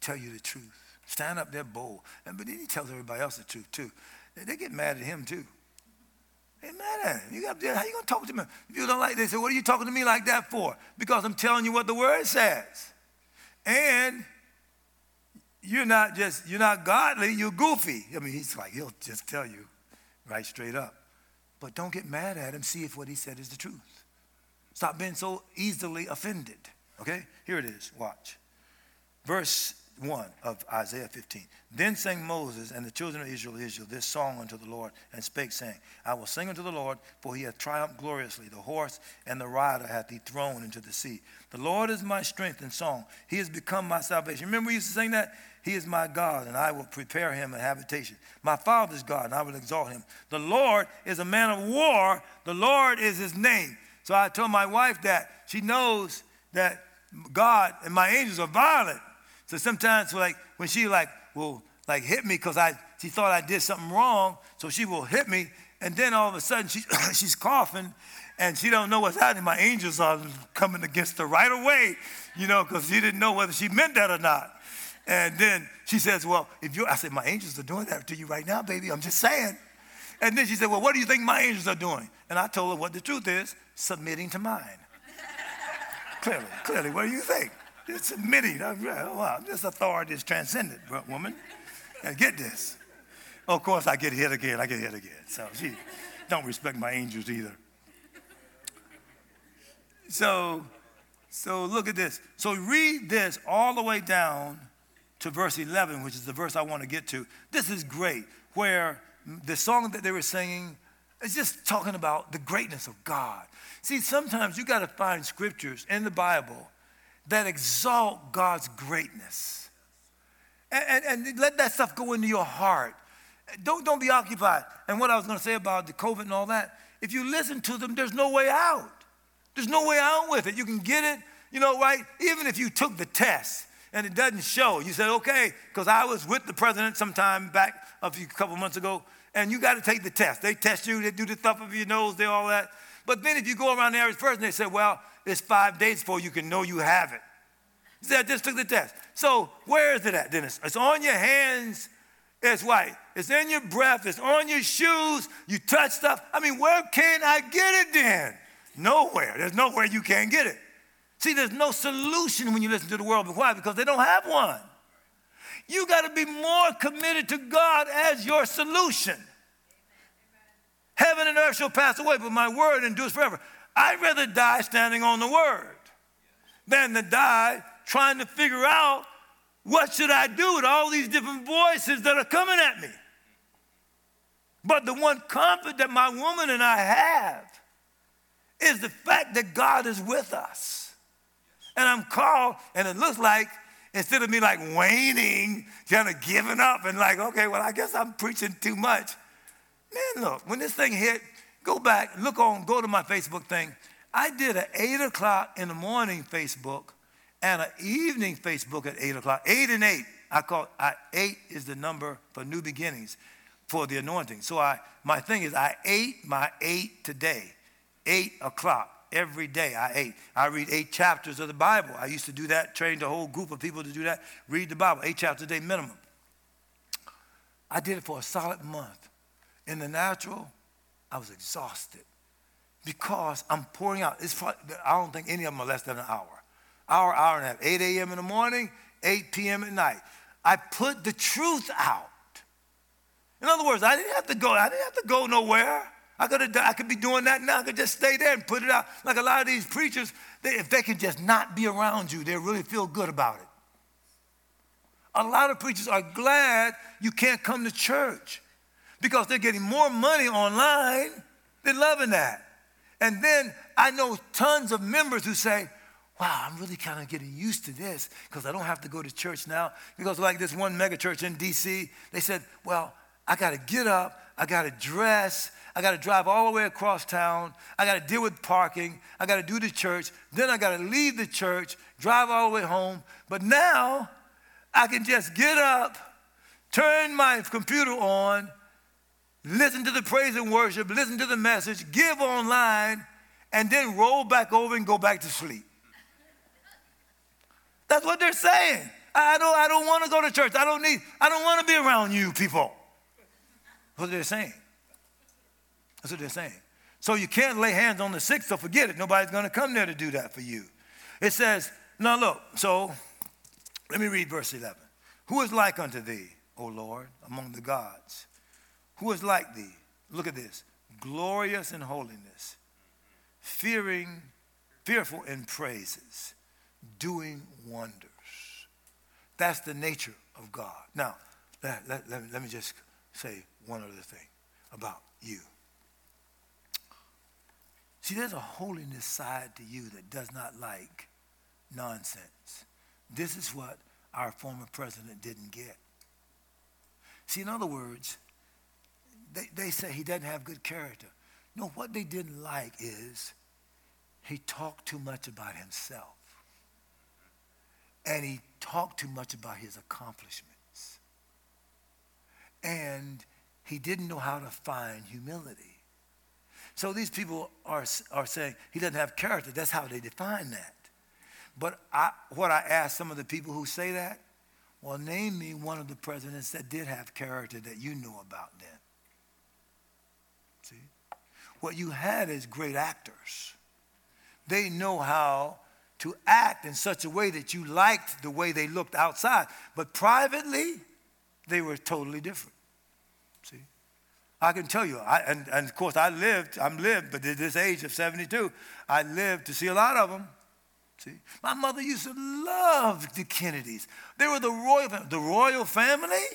tell you the truth. Stand up there bold. And, but then he tells everybody else the truth too. They, they get mad at him too. They mad at him. You got, how you to talk to me? If you don't like this, say, what are you talking to me like that for? Because I'm telling you what the word says. And you're not just, you're not godly, you're goofy. I mean, he's like, he'll just tell you right straight up. But don't get mad at him. See if what he said is the truth. Stop being so easily offended. Okay? Here it is. Watch. Verse 1 of Isaiah 15. Then sang Moses and the children of Israel, Israel this song unto the Lord, and spake, saying, I will sing unto the Lord, for he hath triumphed gloriously. The horse and the rider hath he thrown into the sea. The Lord is my strength and song. He has become my salvation. Remember we used to sing that? He is my God, and I will prepare him a habitation. My father's God, and I will exalt him. The Lord is a man of war. The Lord is his name. So I told my wife that. She knows that God and my angels are violent. So sometimes, like when she like will like hit me because I she thought I did something wrong, so she will hit me, and then all of a sudden she [COUGHS] she's coughing, and she don't know what's happening. My angels are coming against her right away, you know, because she didn't know whether she meant that or not. And then she says, Well, if you, I said, My angels are doing that to you right now, baby. I'm just saying. And then she said, Well, what do you think my angels are doing? And I told her what the truth is submitting to mine. [LAUGHS] clearly, clearly, what do you think? It's submitting. Uh, wow, this authority is transcendent, woman. And get this. of course, I get hit again. I get hit again. So she don't respect my angels either. So, so look at this. So read this all the way down to verse 11, which is the verse I want to get to. This is great, where the song that they were singing is just talking about the greatness of God. See, sometimes you got to find scriptures in the Bible that exalt God's greatness. And, and, and, let that stuff go into your heart. Don't, don't be occupied. And what I was going to say about the COVID and all that, if you listen to them, there's no way out. There's no way out with it. You can get it, you know, right? Even if you took the test and it doesn't show, you said, okay, because I was with the president sometime back a few couple months ago, and you got to take the test. They test you, they do the stuff of your nose, they all that. But then if you go around the average person, they say, well, it's five days before you can know you have it. He said, I just took the test. So where is it at, Dennis? It's on your hands. It's white. It's in your breath. It's on your shoes. You touch stuff. I mean, where can I get it then? Nowhere. There's nowhere you can get it. See, there's no solution when you listen to the world. Why? Because they don't have one. You got to be more committed to God as your solution. Heaven and earth shall pass away, but my word endures forever. I'd rather die standing on the word than to die trying to figure out what should I do with all these different voices that are coming at me. But the one comfort that my woman and I have is the fact that God is with us. And I'm called, and it looks like instead of me like waning, kind of giving up and like, okay, well, I guess I'm preaching too much. Man, look, when this thing hit, go back, look on, go to my Facebook thing. I did an 8 o'clock in the morning Facebook and an evening Facebook at 8 o'clock. 8 and 8. I call I, 8 is the number for new beginnings for the anointing. So I, my thing is, I ate my 8 today. 8 o'clock every day I ate. I read eight chapters of the Bible. I used to do that, trained a whole group of people to do that, read the Bible, eight chapters a day minimum. I did it for a solid month. In the natural, I was exhausted because I'm pouring out. It's probably, I don't think any of them are less than an hour. Hour, hour and a half. 8 a.m. in the morning, 8 p.m. at night. I put the truth out. In other words, I didn't have to go. I didn't have to go nowhere. I could, I could be doing that now. I could just stay there and put it out. Like a lot of these preachers, they, if they can just not be around you, they really feel good about it. A lot of preachers are glad you can't come to church because they're getting more money online. They're loving that. And then I know tons of members who say, wow, I'm really kind of getting used to this because I don't have to go to church now. Because, like this one mega church in DC, they said, well, I got to get up, I got to dress, I got to drive all the way across town. I got to deal with parking. I got to do the church. Then I got to leave the church, drive all the way home. But now I can just get up, turn my computer on, listen to the praise and worship, listen to the message, give online, and then roll back over and go back to sleep. That's what they're saying. I don't, I don't want to go to church. I don't need, I don't want to be around you people. That's what they're saying. That's what they're saying. So you can't lay hands on the sick, so forget it. Nobody's going to come there to do that for you. It says, now look, so let me read verse 11. Who is like unto thee, O Lord, among the gods? Who is like thee? Look at this. Glorious in holiness, fearing, fearful in praises, doing wonders. That's the nature of God. Now, let, let, let, me, let me just say one other thing about you. See, there's a holiness side to you that does not like nonsense. This is what our former president didn't get. See, in other words, they, they say he doesn't have good character. No, what they didn't like is he talked too much about himself. And he talked too much about his accomplishments. And he didn't know how to find humility. So these people are, are saying he doesn't have character. That's how they define that. But I, what I ask some of the people who say that, well, name me one of the presidents that did have character that you know about then. What you had is great actors. They know how to act in such a way that you liked the way they looked outside. But privately, they were totally different. See? I can tell you, I, and, and of course I lived, I'm lived, but at this age of 72, I lived to see a lot of them. See, my mother used to love the Kennedys. They were the royal, the royal family.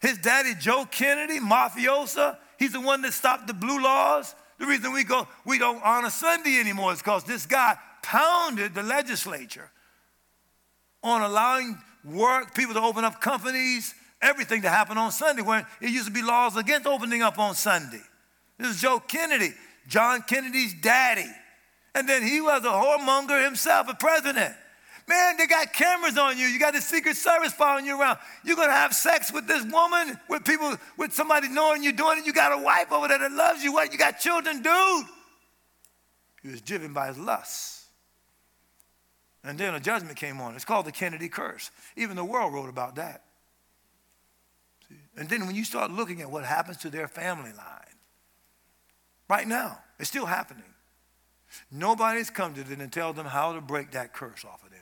His daddy, Joe Kennedy, mafiosa, he's the one that stopped the blue laws. The reason we go, we don't honor Sunday anymore is because this guy pounded the legislature on allowing work, people to open up companies, everything to happen on Sunday when it used to be laws against opening up on Sunday. This is Joe Kennedy, John Kennedy's daddy. And then he was a whoremonger himself, a president. Man, they got cameras on you. You got the Secret Service following you around. You're gonna have sex with this woman, with people, with somebody knowing you're doing it. You got a wife over there that loves you. What? You got children, dude. He was driven by his lusts. And then a judgment came on. It's called the Kennedy curse. Even the world wrote about that. See? And then when you start looking at what happens to their family line, right now, it's still happening. Nobody's come to them and tell them how to break that curse off of them.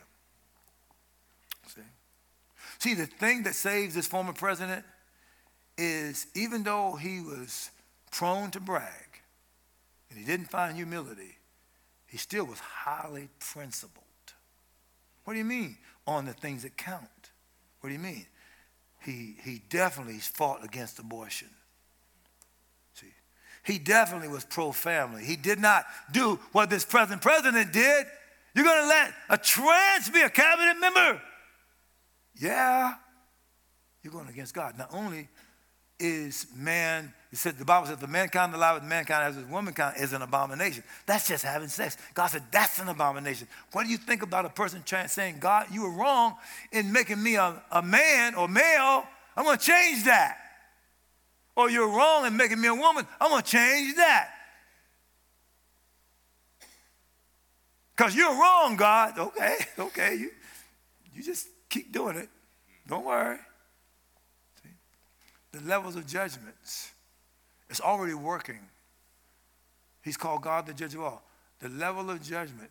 See? The thing that saves this former president is even though he was prone to brag and he didn't find humility, he still was highly principled. What do you mean? On the things that count. What do you mean? He, he definitely fought against abortion. See, he definitely was pro family. He did not do what this present president did. You're going to let a trans be a cabinet member? Yeah. You're going against God. Not only is man, it said the Bible says the mankind alive with mankind as with womankind is an abomination. That's just having sex. God said that's an abomination. What do you think about a person trying, saying, God, you were wrong in making me a, a man or male? I'm gonna change that. Or you're wrong in making me a woman, I'm gonna change that. Because you're wrong, God. Okay, [LAUGHS] okay. You, you just keep doing it. Don't worry the levels of judgments. It's already working. He's called God the judge of all. The level of judgment.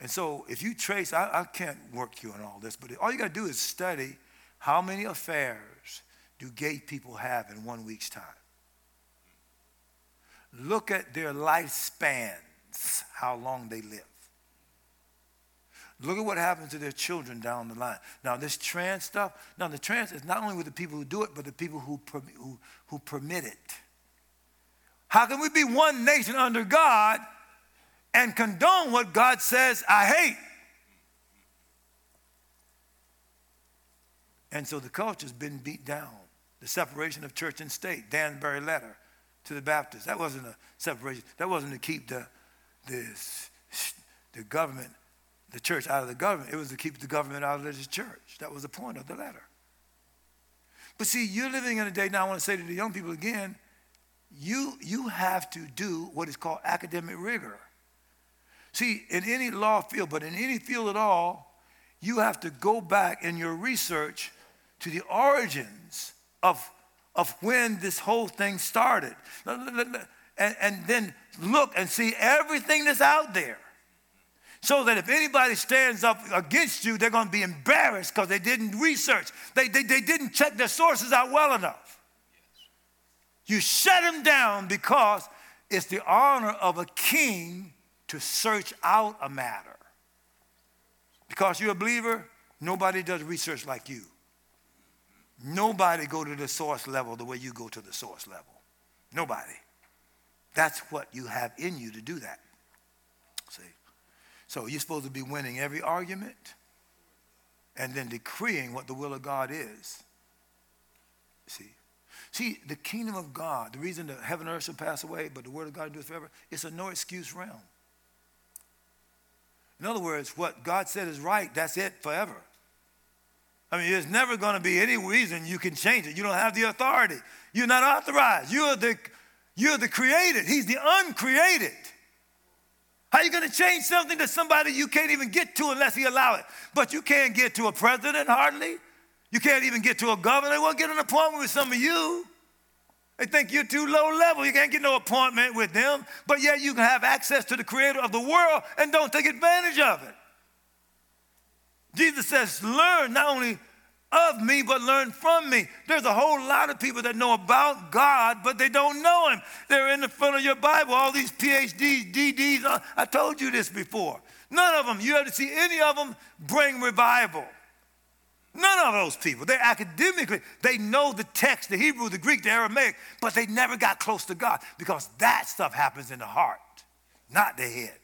And so if you trace, I, I can't work you on all this, but all you got to do is study how many affairs do gay people have in one week's time. Look at their lifespans, how long they live. Look at what happens to their children down the line. Now, this trans stuff, now the trans is not only with the people who do it, but the people who, who, who permit it. How can we be one nation under God and condone what God says I hate? And so the culture's been beat down. The separation of church and state, Danbury letter to the Baptists. That wasn't a separation. That wasn't to keep the, the, the government the church out of the government. It was to keep the government out of the church. That was the point of the letter. But see, you're living in a day now, I want to say to the young people again, you, you have to do what is called academic rigor. See, in any law field, but in any field at all, you have to go back in your research to the origins of, of when this whole thing started. And, and then look and see everything that's out there so that if anybody stands up against you, they're going to be embarrassed because they didn't research. They, they, they didn't check their sources out well enough. You shut them down because it's the honor of a king to search out a matter. Because you're a believer, nobody does research like you. Nobody go to the source level the way you go to the source level. Nobody. That's what you have in you to do that. So you're supposed to be winning every argument and then decreeing what the will of God is. See? See, the kingdom of God, the reason that heaven and earth shall pass away, but the word of God endures forever, it's a no excuse realm. In other words, what God said is right, that's it forever. I mean, there's never going to be any reason you can change it. You don't have the authority. You're not authorized. You're the, you're the created. He's the uncreated. How are you going to change something to somebody you can't even get to unless he allow it? But you can't get to a president hardly. You can't even get to a governor. Won't get an appointment with some of you. They think you're too low level. You can't get no appointment with them, but yet you can have access to the creator of the world and don't take advantage of it. Jesus says, learn not only of me, but learn from me. There's a whole lot of people that know about God, but they don't know Him. They're in the front of your Bible, all these PhDs, DDs. Uh, I told you this before. None of them, you have to see any of them bring revival. None of those people. They academically, they know the text, the Hebrew, the Greek, the Aramaic, but they never got close to God because that stuff happens in the heart, not the head.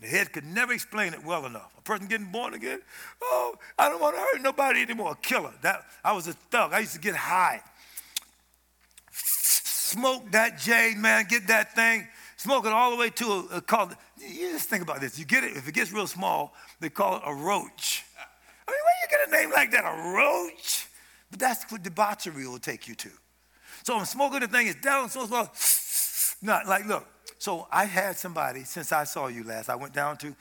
The head could never explain it well enough. A person getting born again, oh, I don't want to hurt nobody anymore. A killer. That I was a thug. I used to get high. Smoke that jade, man, get that thing, smoke it all the way to a, a called, you just think about this. You get it, if it gets real small, they call it a roach. I mean, where you get a name like that, a roach? But that's what debauchery will take you to. So I'm smoking the thing, it's down so small. Not like, look, so I had somebody, since I saw you last, I went down to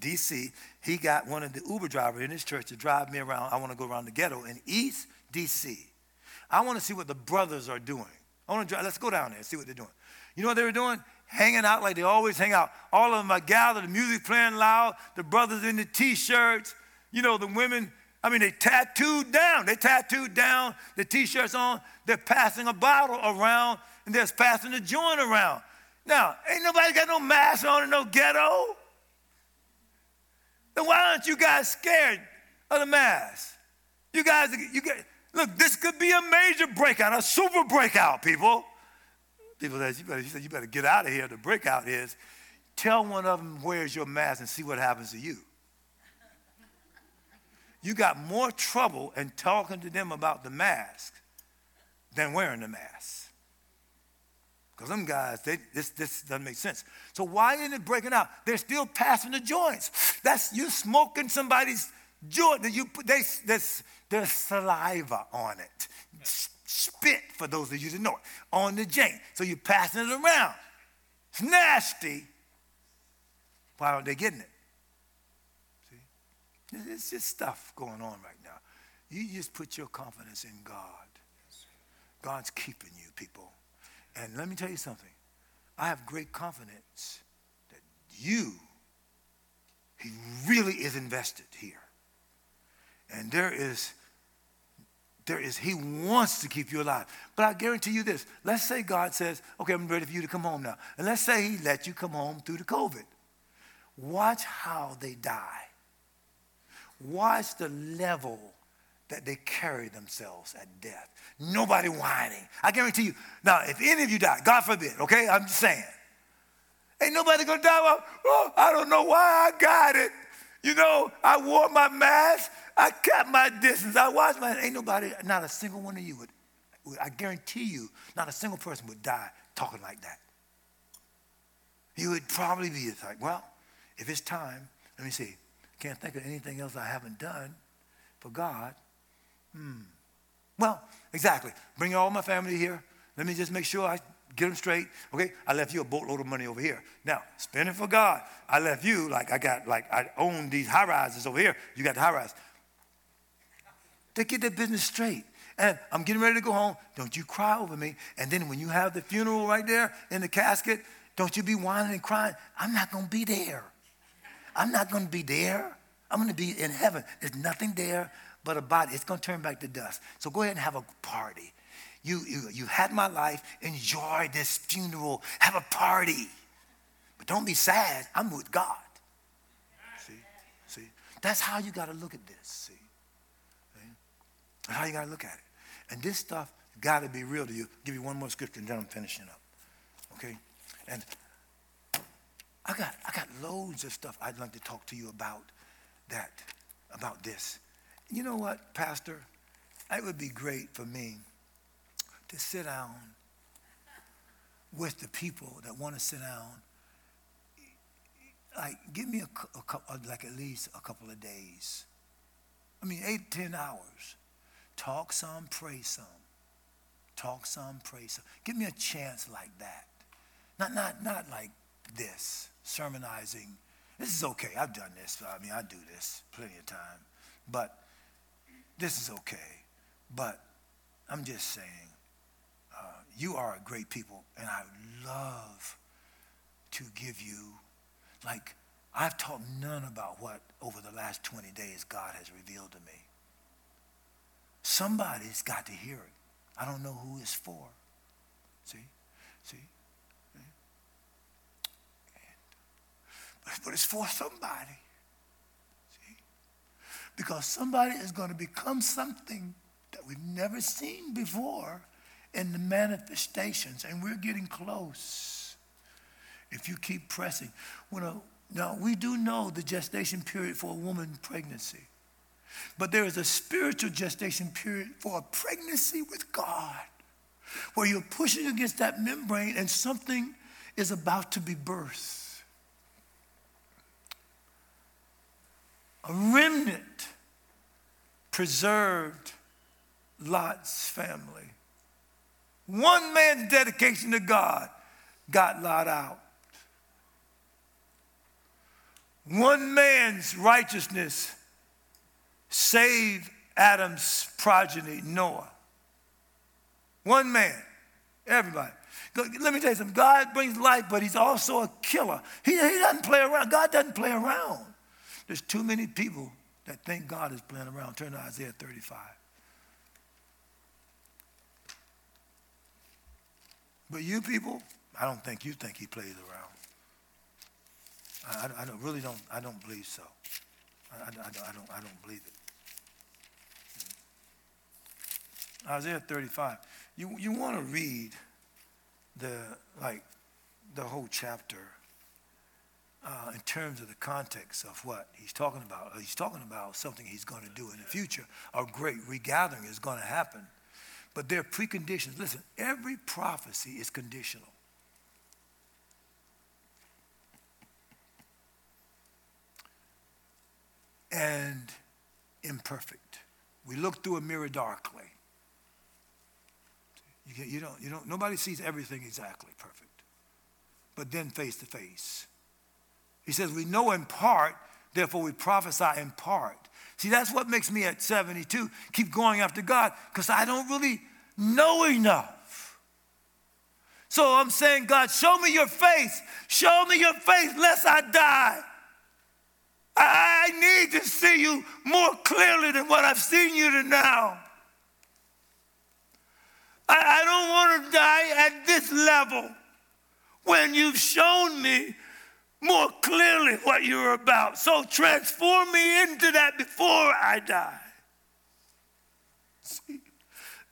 DC. He got one of the Uber drivers in his church to drive me around. I want to go around the ghetto in East DC. I want to see what the brothers are doing. I want to drive, let's go down there and see what they're doing. You know what they were doing? Hanging out like they always hang out. All of them are gathered, the music playing loud, the brothers in the t-shirts, you know, the women, I mean, they tattooed down. They tattooed down the t-shirts on. They're passing a bottle around and they're passing the joint around. Now, ain't nobody got no mask on in no ghetto. Then why aren't you guys scared of the mask? You guys, you get, look, this could be a major breakout, a super breakout, people. People said, you better, said, you better get out of here. The breakout is tell one of them, where's your mask, and see what happens to you. You got more trouble in talking to them about the mask than wearing the mask. Because them guys, they, this, this doesn't make sense. So why isn't it breaking out? They're still passing the joints. [SIGHS] That's you smoking somebody's joint. You they, there's, there's saliva on it. Spit, for those of you that know it, on the joint. So you're passing it around. It's nasty. Why aren't they getting it? See? It's just stuff going on right now. You just put your confidence in God. God's keeping you, people. And let me tell you something. I have great confidence that you, he really is invested here. And there is, there is, he wants to keep you alive. But I guarantee you this. Let's say God says, okay, I'm ready for you to come home now. And let's say he let you come home through the COVID. Watch how they die. Watch the level that they carry themselves at death. Nobody whining. I guarantee you. Now, if any of you die, God forbid, okay? I'm just saying. Ain't nobody gonna die. Well, oh, I don't know why I got it. You know, I wore my mask. I kept my distance. I watched my. Ain't nobody, not a single one of you would. I guarantee you, not a single person would die talking like that. You would probably be like, well, if it's time, let me see. Can't think of anything else I haven't done for God. Hmm. Well, exactly. Bring all my family here. Let me just make sure I get them straight. Okay, I left you a boatload of money over here. Now, spend it for God. I left you like I got like I own these high rises over here. You got the high rise. They get their business straight. And I'm getting ready to go home. Don't you cry over me. And then when you have the funeral right there in the casket, don't you be whining and crying. I'm not to be there. I'm not to be there. I'm to be in heaven. There's nothing there but a body. It's going to turn back to dust. So go ahead and have a party. You, you, you had my life. Enjoy this funeral. Have a party. But don't be sad. I'm with God. See? See? That's how you got to look at this. See? That's how you got to look at it. And this stuff got to be real to you. I'll give you one more scripture and then I'm finishing up. Okay? And I got, I got loads of stuff I'd like to talk to you about that, about this. You know what, Pastor? It would be great for me to sit down with the people that want to sit down. Like, give me a, a couple, uh, like at least a couple of days. I mean, eight, ten hours. Talk some, pray some. Talk some, pray some. Give me a chance like that. Not, not, not like this, sermonizing. This is okay. I've done this. I mean, I do this plenty of time. But this is okay. But I'm just saying, uh, you are a great people, and I love to give you, like, I've taught none about what over the last 20 days God has revealed to me. Somebody's got to hear it. I don't know who it's for. See? See? but it's for somebody. Because somebody is going to become something that we've never seen before in the manifestations, and we're getting close. If you keep pressing. When a, now, we do know the gestation period for a woman pregnancy, but there is a spiritual gestation period for a pregnancy with God, where you're pushing against that membrane and something is about to be birthed. A remnant preserved Lot's family. One man's dedication to God got Lot out. One man's righteousness saved Adam's progeny, Noah. One man, everybody. Let me tell you something. God brings life, but He's also a killer. He, he doesn't play around. God doesn't play around. There's too many people that think God is playing around. Turn to Isaiah 35. But you people, I don't think you think he plays around. I, I, don't, really don't, I don't believe so. I, I, I, don't, I don't believe it. Hmm. Isaiah 35. You, you want to read the, like, the whole chapter uh, in terms of the context of what he's talking about. He's talking about something he's going to do in the future. A great regathering is going to happen. But there are preconditions. Listen, every prophecy is conditional. And imperfect. We look through a mirror darkly. You, you, don't, you don't, nobody sees everything exactly perfect. But then face to face. He says, We know in part, therefore we prophesy in part. See, that's what makes me at 72 keep going after God, because I don't really know enough. So I'm saying, God, show me your face. Show me your face, lest I die. I need to see you more clearly than what I've seen you to now. I, I don't want to die at this level when you've shown me more clearly what you're about. So transform me into that before I die. See,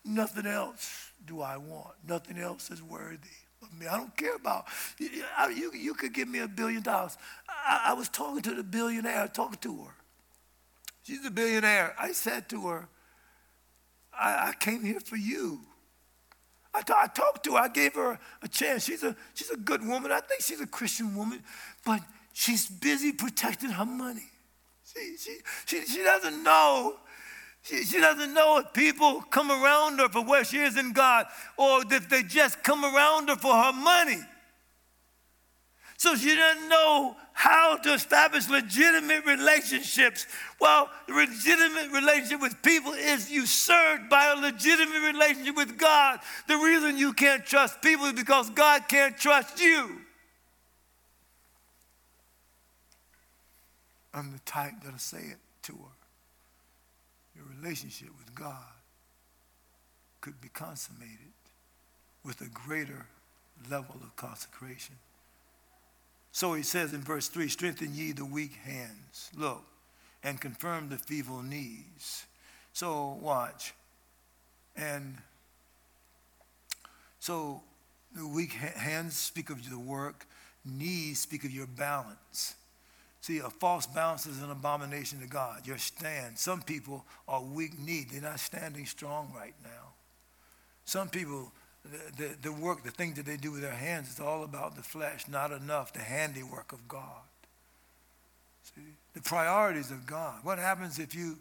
nothing else do I want. Nothing else is worthy of me. I don't care about you. You, you could give me a billion dollars. I, I was talking to the billionaire, talking to her. She's a billionaire. I said to her, I, I came here for you. I, t- I talked to her. I gave her a chance. She's a, she's a good woman. I think she's a Christian woman, but she's busy protecting her money. See, she, she, she doesn't know. She, she doesn't know if people come around her for where she is in God or if they just come around her for her money. So she doesn't know how to establish legitimate relationships. Well, the legitimate relationship with people is usurped by a legitimate relationship with God. The reason you can't trust people is because God can't trust you. I'm the type that'll say it to her. Your relationship with God could be consummated with a greater level of consecration. So he says in verse 3 strengthen ye the weak hands, look, and confirm the feeble knees. So watch. And so the weak hands speak of the work, knees speak of your balance. See, a false balance is an abomination to God. Your stand. Some people are weak kneed. They're not standing strong right now. Some people the, the, work, the things that they do with their hands, it's all about the flesh, not enough the handiwork of God. See? The priorities of God. What happens if you,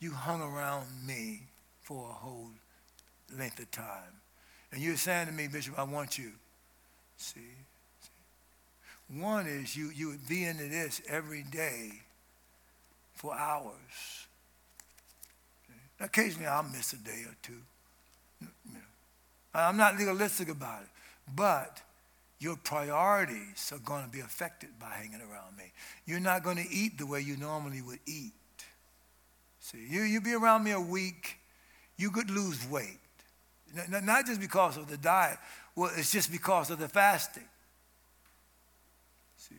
you hung around me for a whole length of time? And you're saying to me, Bishop, I want you. See? See? One is you, you would be into this every day for hours. See? Occasionally I'll miss a day or two. I'm not legalistic about it, but your priorities are going to be affected by hanging around me. You're not going to eat the way you normally would eat. See, you, you be around me a week, you could lose weight. Not just because of the diet, well, it's just because of the fasting. See?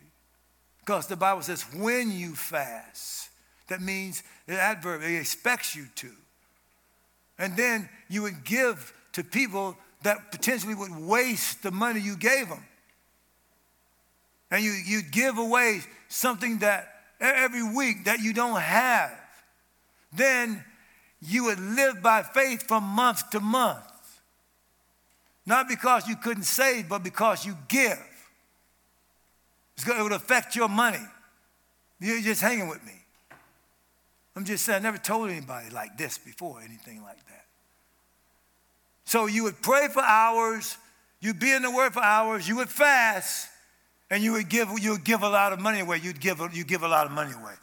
Because the Bible says when you fast, that means the adverb, it expects you to. And then you would give to people that potentially would waste the money you gave them. And you, you give away something that every week that you don't have. Then you would live by faith from month to month. Not because you couldn't save, but because you give. It would affect your money. You're just hanging with me. I'm just saying, I never told anybody like this before, anything like that. So you would pray for hours, you'd be in the Word for hours, you would fast, and you would give, you would give a lot of money away. You'd give, you give a lot of money away.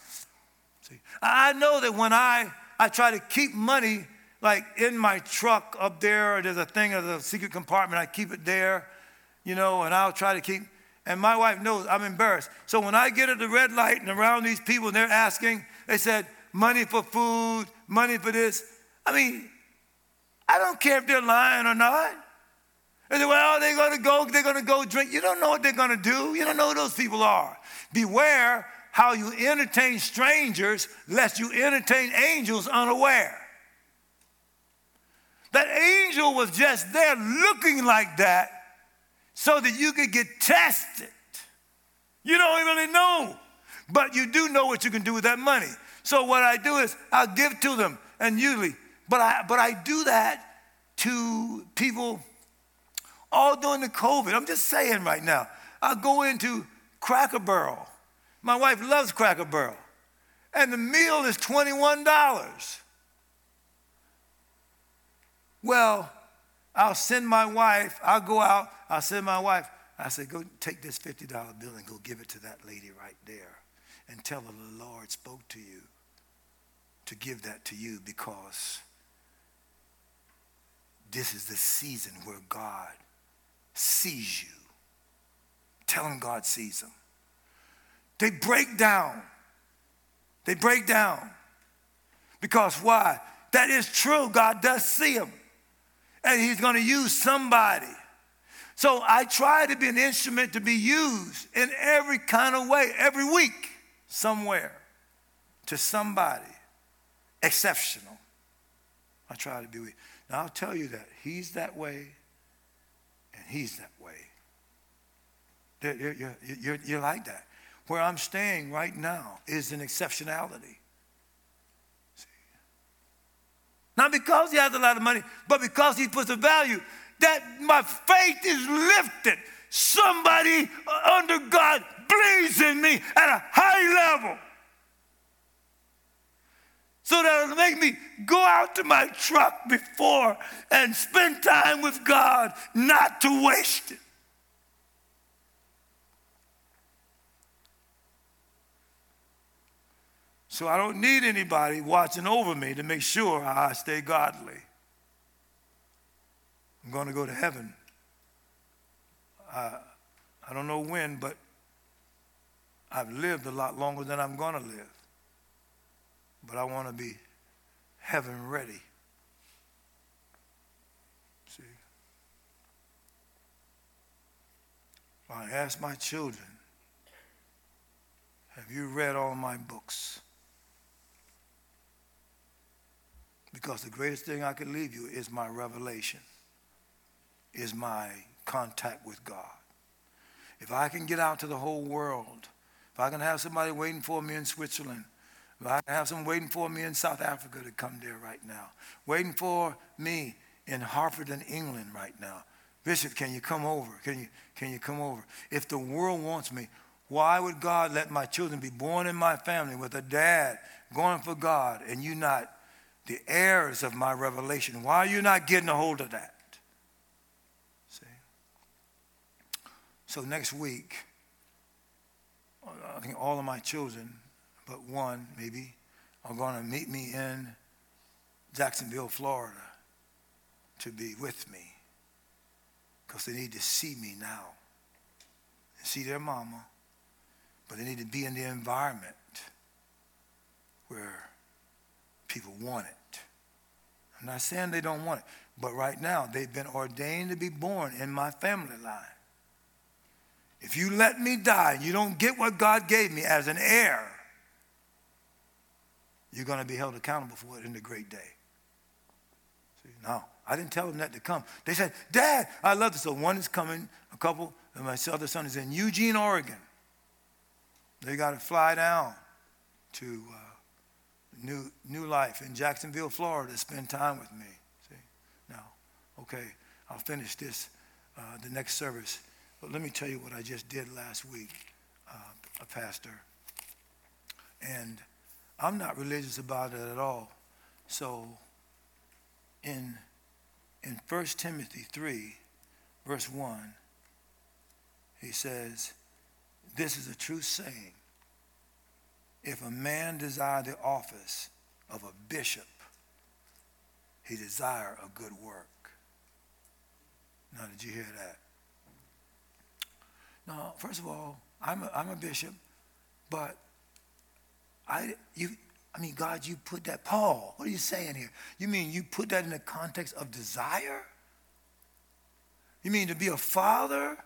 See, I know that when I, I try to keep money like in my truck up there, there's a thing of the secret compartment, I keep it there, you know, and I'll try to keep, and my wife knows I'm embarrassed. So when I get at the red light and around these people and they're asking, they said, money for food, money for this. I mean, I don't care if they're lying or not. They say, well, they're going to go, they're to go drink. You don't know what they're going to do. You don't know who those people are. Beware how you entertain strangers, lest you entertain angels unaware. That angel was just there looking like that so that you could get tested. You don't really know, but you do know what you can do with that money. So what I do is I'll give to them, and usually but I, but I do that to people all during the COVID. I'm just saying right now. I go into Cracker Barrel. My wife loves Cracker Barrel. And the meal is $21. Well, I'll send my wife, I'll go out, I'll send my wife, I say, go take this $50 bill and go give it to that lady right there and tell her the Lord spoke to you to give that to you because this is the season where God sees you. Tell him God sees them. They break down. They break down. Because why? That is true. God does see them. And he's going to use somebody. So I try to be an instrument to be used in every kind of way, every week, somewhere, to somebody exceptional. I try to be. Now, I'll tell you that he's that way and he's that way. You're, you're, you're, like that. Where I'm staying right now is an exceptionality. See? Not because he has a lot of money, but because he puts a value that my faith is lifted. Somebody under God believes in me at a high level so that it'll make me go out to my truck before and spend time with God, not to waste it. So I don't need anybody watching over me to make sure I stay godly. I'm going to go to heaven. I, I don't know when, but I've lived a lot longer than I'm going to live but I want to be heaven ready. See? I ask my children, have you read all my books? Because the greatest thing I can leave you is my revelation, is my contact with God. If I can get out to the whole world, if I can have somebody waiting for me in Switzerland, I have some waiting for me in South Africa to come there right now. Waiting for me in Hartford in England right now. Bishop, can you come over? Can you, can you come over? If the world wants me, why would God let my children be born in my family with a dad going for God and you not the heirs of my revelation? Why are you not getting a hold of that? See? So next week, I think all of my children but one maybe, are going to meet me in Jacksonville, Florida. to be with me because they need to see me now. and See their mama, but they need to be in the environment where people want it. I'm not saying they don't want it, but right now they've been ordained to be born in my family line. If you let me die and you don't get what God gave me as an heir, you're going to be held accountable for it in the great day. See, no, I didn't tell them that to come. They said, Dad, I love this. So one is coming, a couple, and my other son is in Eugene, Oregon. They got to fly down to uh, new, new life in Jacksonville, Florida to spend time with me. See? Now, okay, I'll finish this, uh, the next service. But let me tell you what I just did last week, uh, a pastor. And I'm not religious about it at all. So in, in 1 Timothy 3, verse 1, he says, This is a true saying. If a man desire the office of a bishop, he desire a good work. Now, did you hear that? Now, first of all, I'm a, I'm a bishop, but I, you, I mean, God, you put that, Paul, what are you saying here? You mean you put that in the context of desire? You mean to be a father?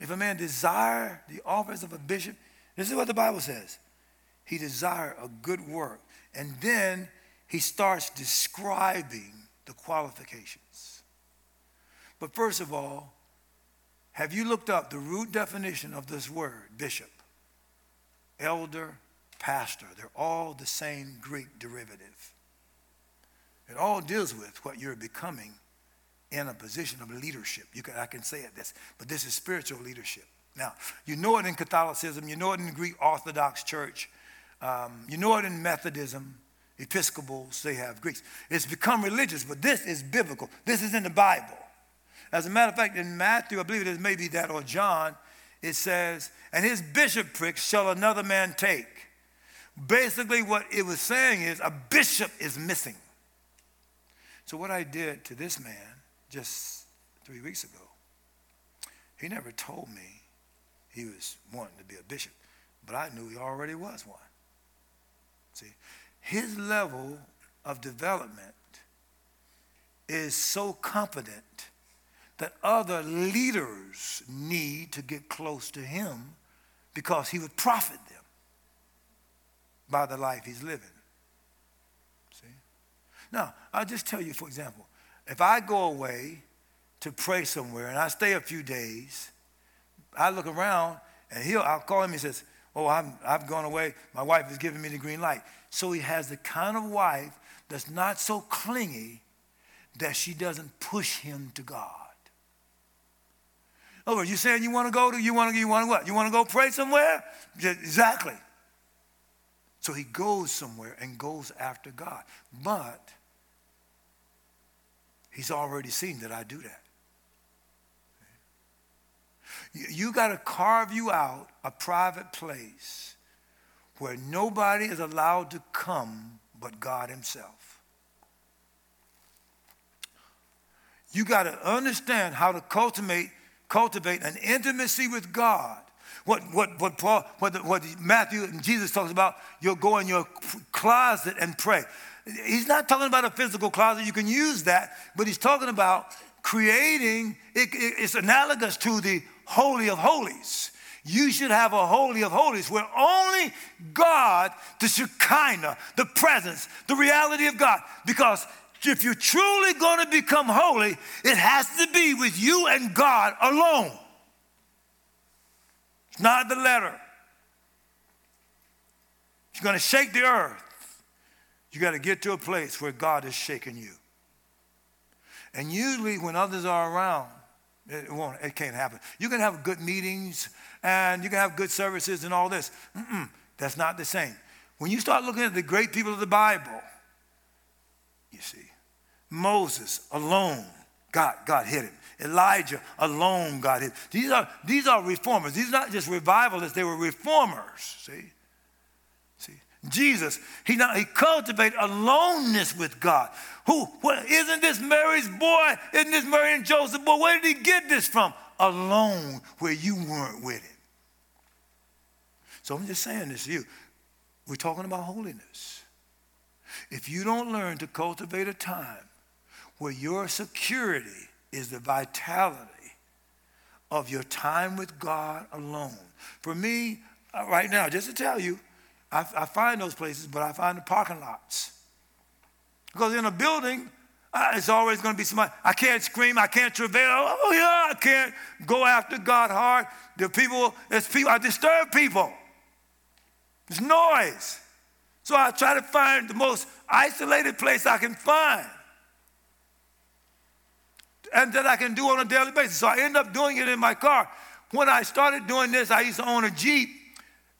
If a man desire the office of a bishop, this is what the Bible says. He desire a good work. And then he starts describing the qualifications. But first of all, have you looked up the root definition of this word, bishop? Elder, pastor. They're all the same Greek derivative. It all deals with what you're becoming in a position of leadership. You can, I can say it this, but this is spiritual leadership. Now, you know it in Catholicism, you know it in the Greek Orthodox Church, um, you know it in Methodism, Episcopals, they have Greeks. It's become religious, but this is biblical. This is in the Bible. As a matter of fact, in Matthew, I believe it is maybe that, or John, it says, And his bishopric shall another man take. Basically, what it was saying is a bishop is missing. So, what I did to this man just three weeks ago, he never told me he was wanting to be a bishop, but I knew he already was one. See, his level of development is so confident that other leaders need to get close to him because he would profit them by the life he's living. See? Now, I'll just tell you, for example, if I go away to pray somewhere and I stay a few days, I look around and he'll, I'll call him and he says, Oh, I'm, I've gone away. My wife is giving me the green light. So he has the kind of wife that's not so clingy that she doesn't push him to God. Oh, you saying you want to go to, you want to, you want to what? You want to go pray somewhere? Exactly. So he goes somewhere and goes after God. But he's already seen that I do that. You got to carve you out a private place where nobody is allowed to come but God Himself. You got to understand how to cultivate, cultivate an intimacy with God what, what, what Paul, what, what Matthew and Jesus talks about, you'll go in your closet and pray. He's not talking about a physical closet. You can use that, but he's talking about creating, it, it, it's analogous to the Holy of Holies. You should have a Holy of Holies where only God, the Shekinah, the presence, the reality of God, because if you're truly going to become holy, it has to be with you and God alone not the letter. You're going to shake the earth, you got to get to a place where God is shaking you. And usually, when others are around, it won't. It can't happen. You can have good meetings and you can have good services and all this. Mm-mm, that's not the same. When you start looking at the great people of the Bible, you see, Moses alone, God, God hit him. Elijah alone got it. These are, these are reformers. These are not just revivalists, they were reformers. See? See? Jesus, he, not, he cultivated aloneness with God. Who, what, isn't this Mary's boy? Isn't this Mary and Joseph boy? Where did he get this from? Alone where you weren't with him. So I'm just saying this to you. We're talking about holiness. If you don't learn to cultivate a time where your security is the vitality of your time with God alone. For me, uh, right now, just to tell you, I, I find those places, but I find the parking lots. Because in a building, uh, it's always going to be somebody. I can't scream. I can't travail. Oh yeah, I can't go after God hard. The people, it's people. I disturb people. It's noise. So I try to find the most isolated place I can find, and that I can do on a daily basis. So I end up doing it in my car. When I started doing this, I used to own a Jeep,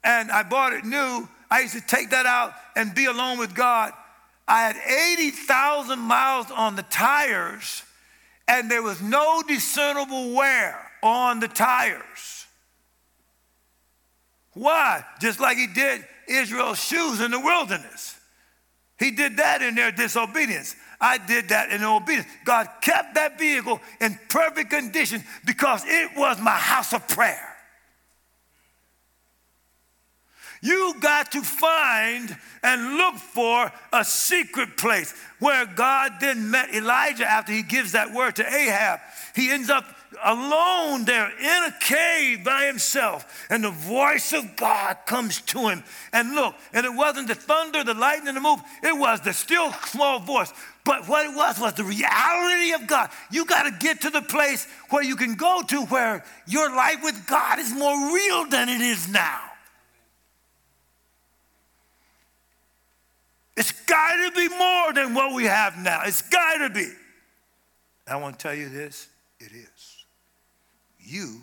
and I bought it new. I used to take that out and be alone with God. I had 80,000 miles on the tires, and there was no discernible wear on the tires. Why? Just like he did Israel's shoes in the wilderness. He did that in their disobedience. I did that in obedience. God kept that vehicle in perfect condition because it was my house of prayer. You got to find and look for a secret place where God then met Elijah after he gives that word to Ahab. He ends up alone there in a cave by himself, and the voice of God comes to him. And look, and it wasn't the thunder, the lightning, the move, it was the still small voice. But what it was was the reality of God. You got to get to the place where you can go to where your life with God is more real than it is now. It's got to be more than what we have now. It's got to be. I want to tell you this it is. You,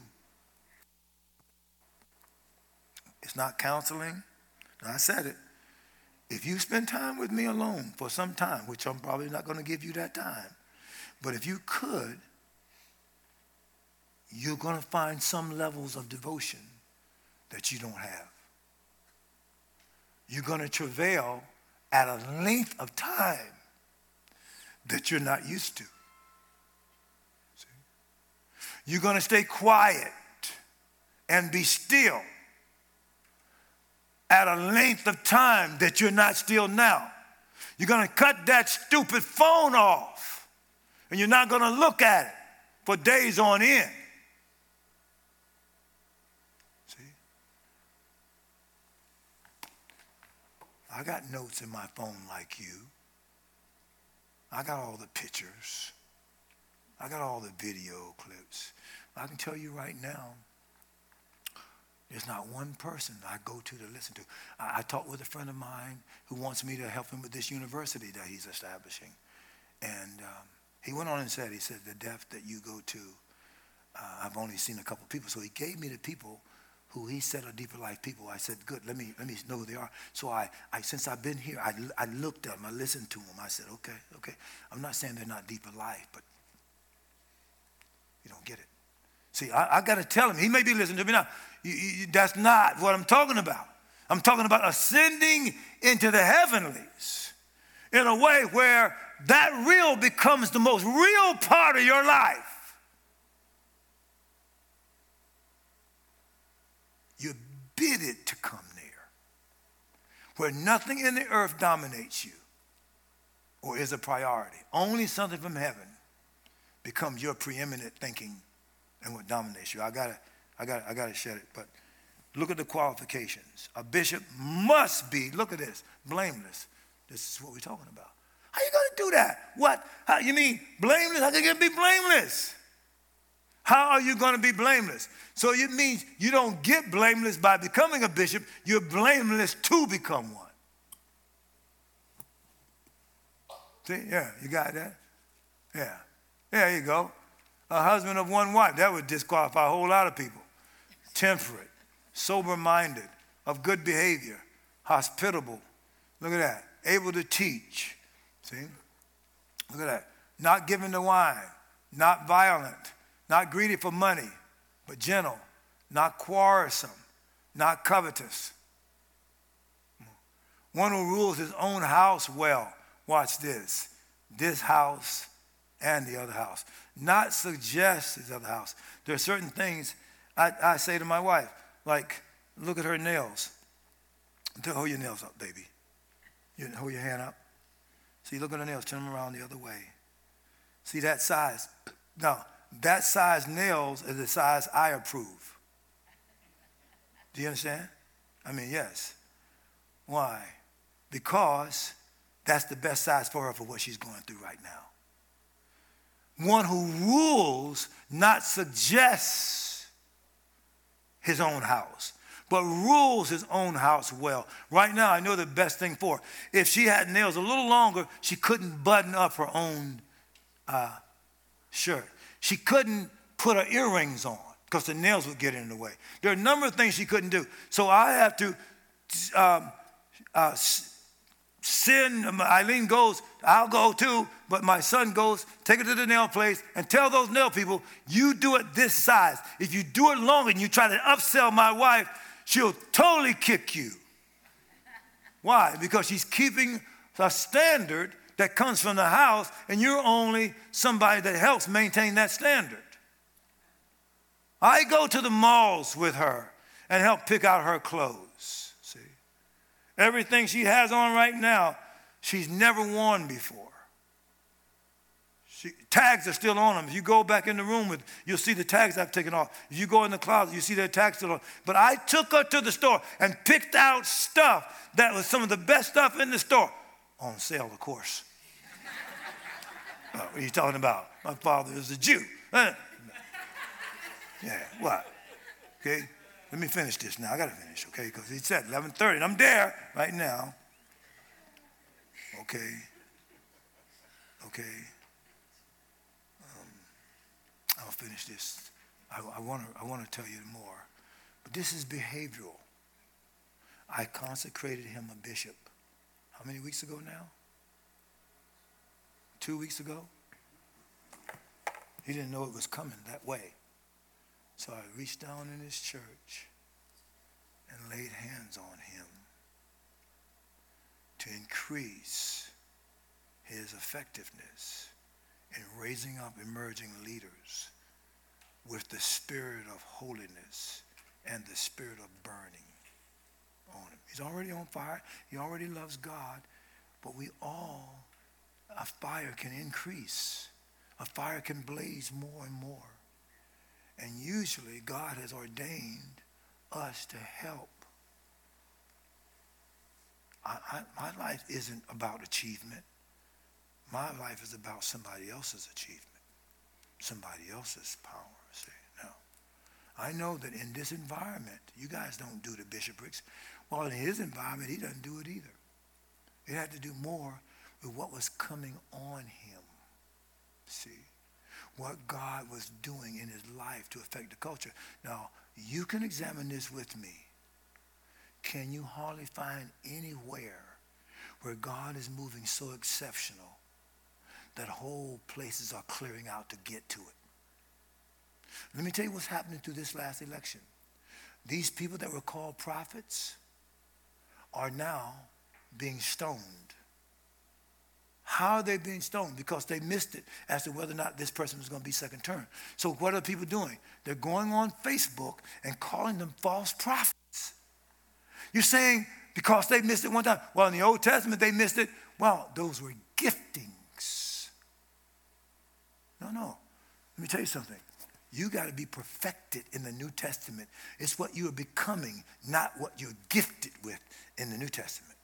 it's not counseling. I said it. If you spend time with me alone for some time, which I'm probably not going to give you that time, but if you could, you're going to find some levels of devotion that you don't have. You're going to travail at a length of time that you're not used to. You're going to stay quiet and be still at a length of time that you're not still now. You're going to cut that stupid phone off and you're not going to look at it for days on end. See? I got notes in my phone like you. I got all the pictures. I got all the video clips. I can tell you right now, there's not one person I go to to listen to. I, I talked with a friend of mine who wants me to help him with this university that he's establishing. And um, he went on and said, he said, the depth that you go to, uh, I've only seen a couple people. So he gave me the people who he said are deeper life people. I said, good, let me, let me know who they are. So I, I since I've been here, I, I looked at them, I listened to them. I said, okay, okay. I'm not saying they're not deeper life, but you don't get it. See, I, I got to tell him, he may be listening to me now. You, you, that's not what I'm talking about. I'm talking about ascending into the heavenlies in a way where that real becomes the most real part of your life. You bid it to come near, where nothing in the earth dominates you or is a priority. Only something from heaven becomes your preeminent thinking and what dominates you. I gotta, I gotta, I gotta shed it. But look at the qualifications. A bishop must be, look at this, blameless. This is what we're talking about. How you gonna do that? What? How you mean blameless? How can you be blameless? How are you to be blameless? So it means you don't get blameless by becoming a bishop, you're blameless to become one. See, yeah, you got that? Yeah. There you go. A husband of one wife, that would disqualify a whole lot of people. Temperate, sober minded, of good behavior, hospitable. Look at that. Able to teach. See? Look at that. Not given to wine, not violent not greedy for money, but gentle, not quarrelsome, not covetous. one who rules his own house well. Watch this. This house and the other house. Not suggest his other house. There are certain things I, I say to my wife, like, look at her nails. Hold your nails up, baby. You hold your hand up. See, look at her nails. Turn them around the other way. See that size? Now, that size nails is the size I approve. Do you understand? I mean, yes. Why? Because that's the best size for her for what she's going through right now. One who rules, not suggests his own house, but rules his own house well. Right now, I know the best thing for her. If she had nails a little longer, she couldn't button up her own uh, shirt. She couldn't put her earrings on because the nails would get in the way. There are a number of things she couldn't do. So I have to um, uh, send, Eileen goes, I'll go too, but my son goes, take it to the nail place and tell those nail people, you do it this size. If you do it long and you try to upsell my wife, she'll totally kick you. Why? Because she's keeping a standard that comes from the house, and you're only somebody that helps maintain that standard. I go to the malls with her and help pick out her clothes. Everything she has on right now, she's never worn before. She, tags are still on them. If you go back in the room with, you'll see the tags I've taken off. If you go in the closet, you see their tags still on. But I took her to the store and picked out stuff that was some of the best stuff in the store. On sale, of course. what are you talking about? My father is a Jew. Yeah, what? Okay, let me finish this now. I got to finish, okay? Because he said 11:30, and I'm there right now. Okay. Okay. Um, I'll finish this. I want to. I want to tell you more, but this is behavioral. I consecrated him a bishop. How many weeks ago now? Two weeks ago. He didn't know it was coming that way. So I reached down in his church and laid hands on him to increase his effectiveness in raising up emerging leaders with the spirit of holiness and the spirit of burning on him. He's already on fire. He already loves God. But we all, a fire can increase. A fire can blaze more and more. And usually God has ordained us to help. I, I, my life isn't about achievement. My life is about somebody else's achievement, somebody else's power. See, no. I know that in this environment, you guys don't do the bishoprics. Well, in his environment, he doesn't do it either. He had to do more with what was coming on him. See? What God was doing in his life to affect the culture. Now, you can examine this with me. Can you hardly find anywhere where God is moving so exceptional that whole places are clearing out to get to it? Let me tell you what's happening through this last election. These people that were called prophets are now being stoned how are they being stoned? Because they missed it as to whether or not this person was going to be second term. So what are people doing? They're going on Facebook and calling them false prophets. You're saying because they missed it one time. Well, in the Old Testament, they missed it. Well, those were giftings. No, no. Let me tell you something. You got to be perfected in the New Testament. It's what you are becoming, not what you're gifted with in the New Testament.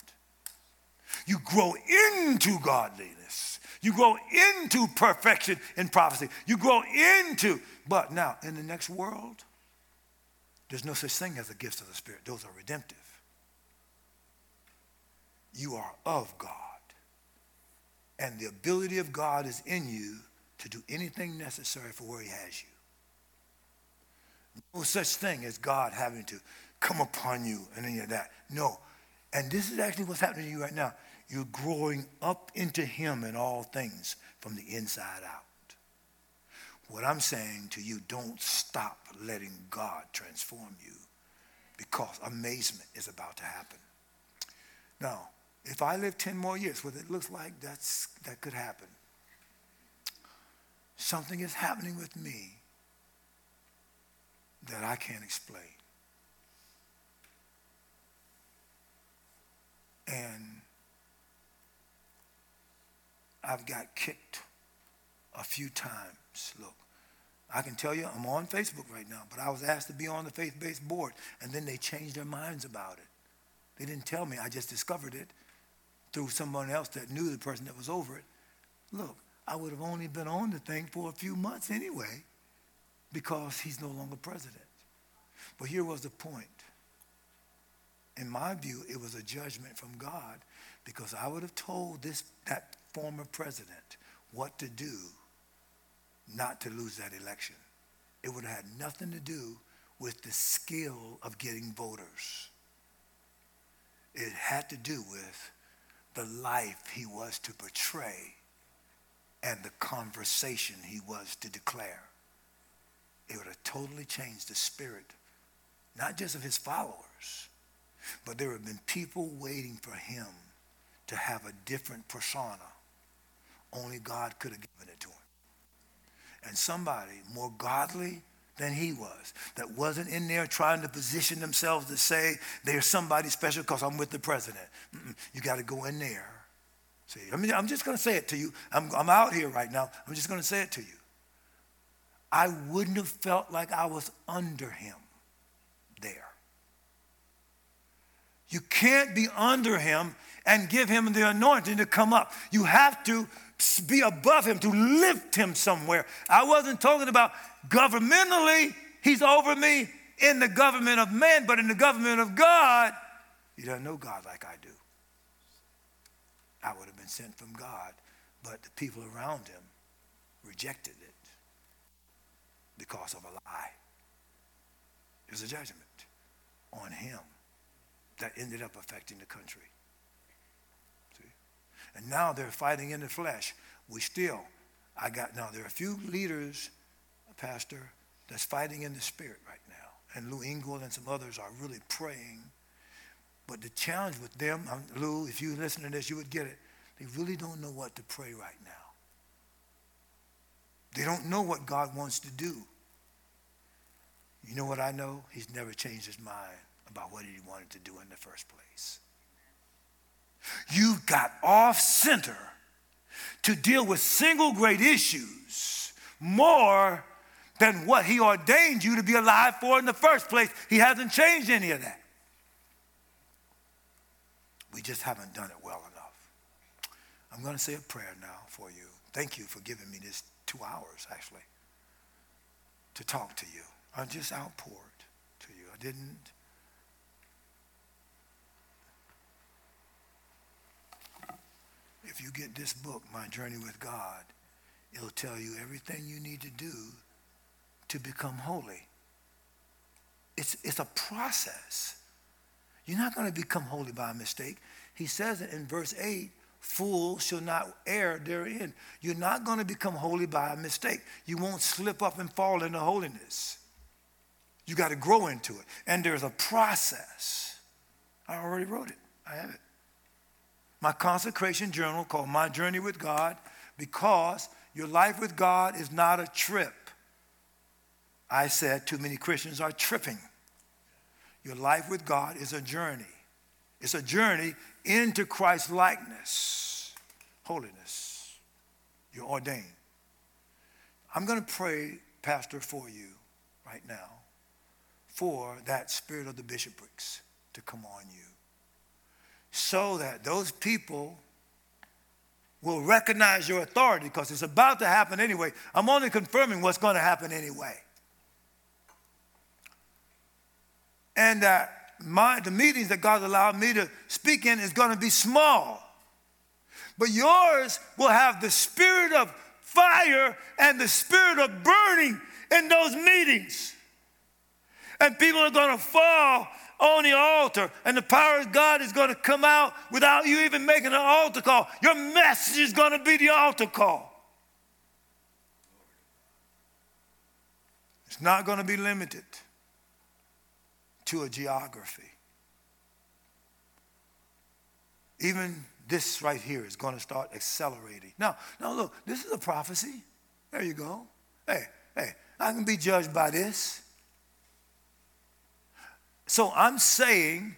You grow into godliness. You grow into perfection in prophecy. You grow into, but now in the next world, there's no such thing as the gifts of the Spirit. Those are redemptive. You are of God. And the ability of God is in you to do anything necessary for where He has you. No such thing as God having to come upon you and any of that. No. And this is actually what's happening to you right now. You're growing up into Him in all things from the inside out. What I'm saying to you, don't stop letting God transform you because amazement is about to happen. Now, if I live 10 more years, what it looks like that's, that could happen. Something is happening with me that I can't explain. And I've got kicked a few times. Look, I can tell you I'm on Facebook right now, but I was asked to be on the faith based board, and then they changed their minds about it. They didn't tell me, I just discovered it through someone else that knew the person that was over it. Look, I would have only been on the thing for a few months anyway because he's no longer president. But here was the point. In my view, it was a judgment from God because I would have told this that former president what to do not to lose that election. It would have had nothing to do with the skill of getting voters. It had to do with the life he was to portray and the conversation he was to declare. It would have totally changed the spirit, not just of his followers, but there have been people waiting for him to have a different persona. Only God could have given it to him. And somebody more godly than he was, that wasn't in there trying to position themselves to say they're somebody special because I'm with the president. Mm-mm. You got to go in there. See, I mean, I'm just going to say it to you. I'm, I'm out here right now. I'm just going to say it to you. I wouldn't have felt like I was under him there. You can't be under him and give him the anointing to come up. You have to be above him, to lift him somewhere. I wasn't talking about governmentally, he's over me in the government of man, but in the government of God, he doesn't know God like I do. I would have been sent from God, but the people around him rejected it because of a lie. Was a judgment on him that ended up affecting the country. And now they're fighting in the flesh. We still, I got, now there are a few leaders, Pastor, that's fighting in the spirit right now. And Lou Engle and some others are really praying. But the challenge with them, um, Lou, if you listen to this, you would get it. They really don't know what to pray right now. They don't know what God wants to do. You know what I know? He's never changed his mind about what he wanted to do in the first place. You got off center to deal with single great issues more than what he ordained you to be alive for in the first place. He hasn't changed any of that. We just haven't done it well enough. I'm going to say a prayer now for you. Thank you for giving me this two hours, actually, to talk to you. I just outpoured to you. I didn't if you get this book, My Journey with God, it'll tell you everything you need to do to become holy. It's, it's a process. You're not going to become holy by mistake. He says it in verse 8 fools shall not err therein. You're not going to become holy by a mistake. You won't slip up and fall into holiness. You got to grow into it. And there's a process. I already wrote it, I have it my consecration journal called My Journey with God because your life with God is not a trip. I said too many Christians are tripping. Your life with God is a journey. It's a journey into Christ's likeness, holiness. You're ordained. I'm going to pray, Pastor, for you right now for that spirit of the bishoprics to come on you so that those people will recognize your authority because it's about to happen anyway. I'm only confirming what's going to happen anyway. And that my, the meetings that God allowed me to speak in is going to be small. But yours will have the spirit of fire and the spirit of burning in those meetings. And people are going to fall on the altar, and the power of God is going to come out without you even making an altar call. Your message is going to be the altar call. It's not going to be limited to a geography. even this right here is going to start accelerating. Now, now look, this is a prophecy. There you go. Hey, hey, I can be judged by this. So I'm saying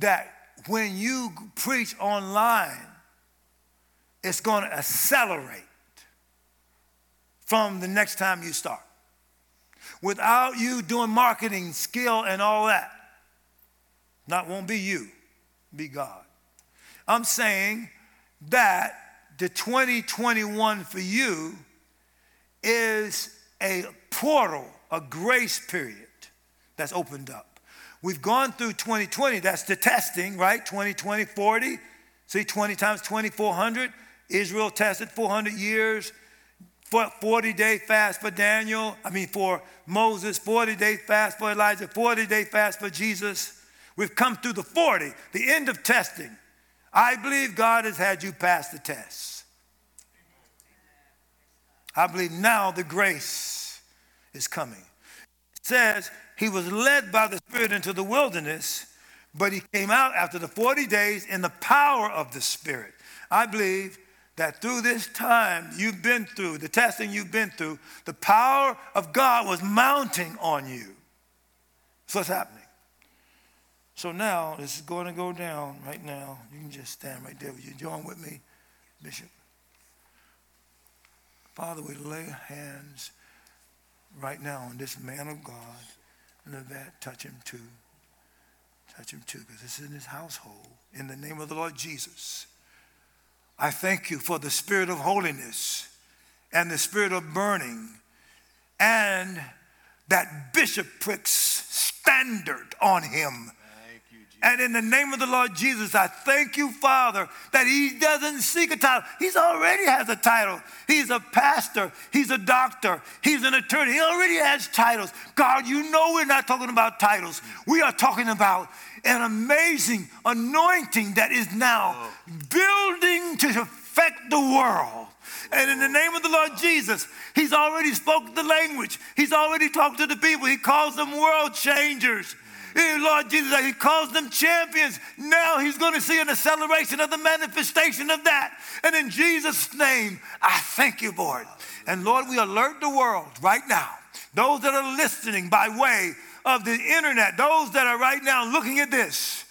that when you preach online, it's going to accelerate from the next time you start. Without you doing marketing skill and all that, not won't be you, be God. I'm saying that the 2021 for you is a portal, a grace period that's opened up. We've gone through 2020, that's the testing, right? 2020, 40. See, 20 times 2400. Israel tested 400 years. 40 day fast for Daniel, I mean for Moses, 40 day fast for Elijah, 40 day fast for Jesus. We've come through the 40, the end of testing. I believe God has had you pass the test. I believe now the grace is coming. It says he was led by the Spirit into the wilderness, but he came out after the 40 days in the power of the Spirit. I believe that through this time you've been through, the testing you've been through, the power of God was mounting on you. That's what's happening. So now this is going to go down right now. You can just stand right there. Will you join with me, Bishop? Father, we lay hands right now on this man of God and that touch him too. Touch him too, because this is in his household. In the name of the Lord Jesus. I thank you for the spirit of holiness and the spirit of burning and that bishoprics standard on him and in the name of the Lord Jesus, I thank you, Father, that he doesn't seek a title. He's already has a title. He's a pastor. He's a doctor. He's an attorney. He already has titles. God, you know we're not talking about titles. We are talking about an amazing anointing that is now building to affect the world. And in the name of the Lord Jesus, He's already spoken the language. He's already talked to the people. He calls them world changers. Lord Jesus, He calls them champions. Now He's going to see an acceleration of the manifestation of that. And in Jesus' name, I thank you, Lord. And Lord, we alert the world right now. Those that are listening by way of the internet, those that are right now looking at this,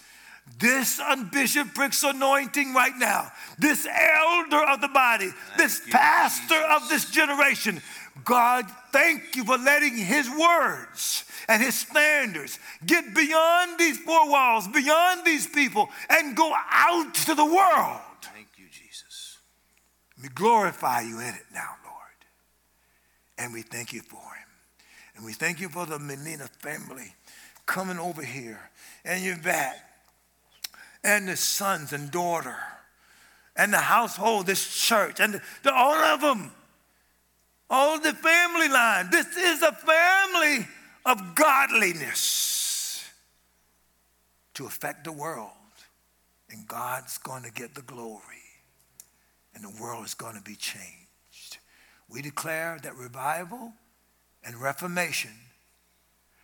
this bishoprics anointing right now, this elder of the body, this pastor of this generation, God, thank you for letting his words and his standards get beyond these four walls, beyond these people, and go out to the world. Thank you, Jesus. We glorify you in it now, Lord. And we thank you for him. And we thank you for the Menina family coming over here and you're back. And the sons and daughter and the household, this church, and the, the, all of them, all the family line. This is a family of godliness to affect the world. And God's going to get the glory. And the world is going to be changed. We declare that revival and reformation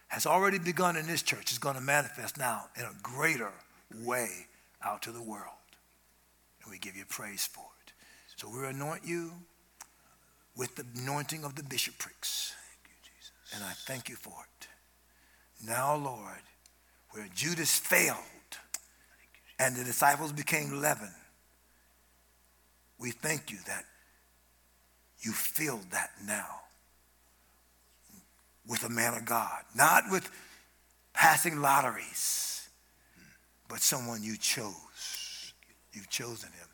has already begun in this church. It's going to manifest now in a greater way out to the world. And we give you praise for it. So we anoint you with the anointing of the bishoprics. And I thank you for it. Now, Lord, where Judas failed and the disciples became leaven, we thank you that you filled that now with a man of God, not with passing lotteries, but someone you chose. You've chosen him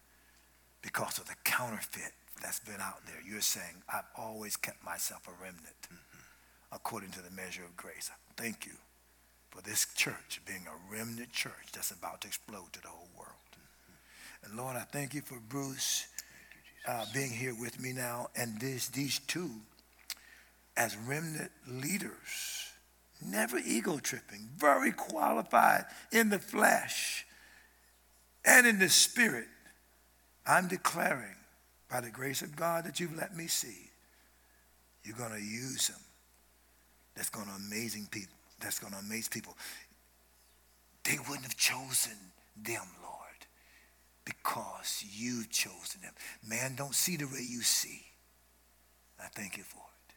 because of the counterfeit that's been out there. You're saying, I've always kept myself a remnant according to the measure of grace. Thank you for this church being a remnant church that's about to explode to the whole world. And Lord, I thank you for Bruce uh, being here with me now and this, these two as remnant leaders, never ego tripping, very qualified in the flesh and in the spirit. I'm declaring by the grace of God that you've let me see, you're going to use them that's going to amazing people. That's going to amaze people. They wouldn't have chosen them, Lord, because you've chosen them. Man don't see the way you see. I thank you for it.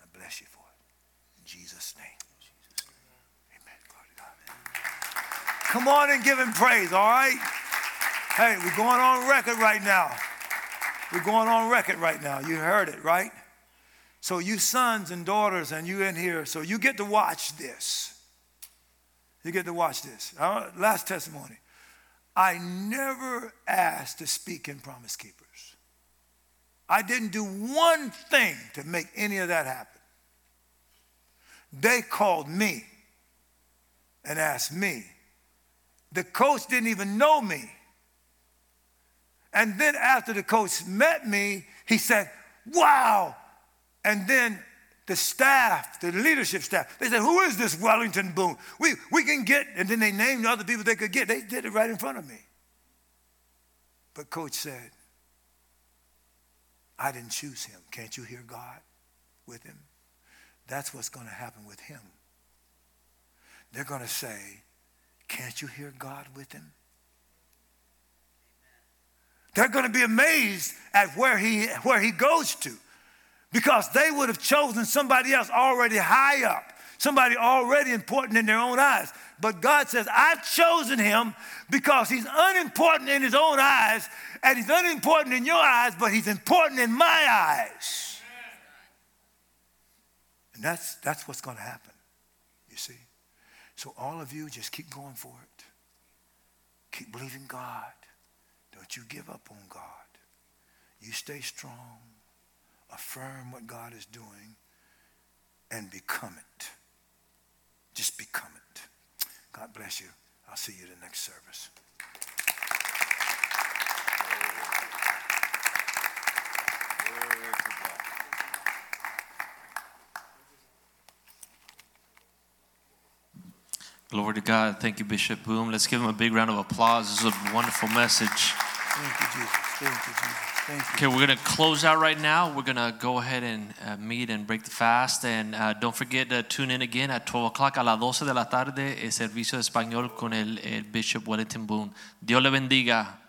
I bless you for it. In Jesus' name. Amen. Glory to God. Come on and give him praise, all right? Hey, we're going on record right now. We're going on record right now. You heard it, right? So, you sons and daughters, and you in here, so you get to watch this. You get to watch this. Uh, last testimony. I never asked to speak in Promise Keepers. I didn't do one thing to make any of that happen. They called me and asked me. The coach didn't even know me. And then after the coach met me, he said, Wow. And then the staff, the leadership staff, they said, Who is this Wellington Boone? We, we can get, and then they named other people they could get. They did it right in front of me. But coach said, I didn't choose him. Can't you hear God with him? That's what's going to happen with him. They're going to say, Can't you hear God with him? They're going to be amazed at where he, where he goes to because they would have chosen somebody else already high up, somebody already important in their own eyes. But God says, I've chosen him because he's unimportant in his own eyes, and he's unimportant in your eyes, but he's important in my eyes. And that's, that's what's going to happen, you see. So, all of you, just keep going for it. Keep believing God. Don't you give up on God. You stay strong affirm what God is doing, and become it. Just become it. God bless you. I'll see you in the next service. Glory to God. Thank you, Bishop Boone. Let's give him a big round of applause. This is a wonderful message. Thank you, Jesus. Thank you, Jesus. Okay, we're going to close out right now. We're going to go ahead and uh, meet and break the fast. And uh, don't forget to tune in again at 12 o'clock a las 12 de la tarde, el servicio de español con el, el Bishop Wellington Boone. Dios le bendiga.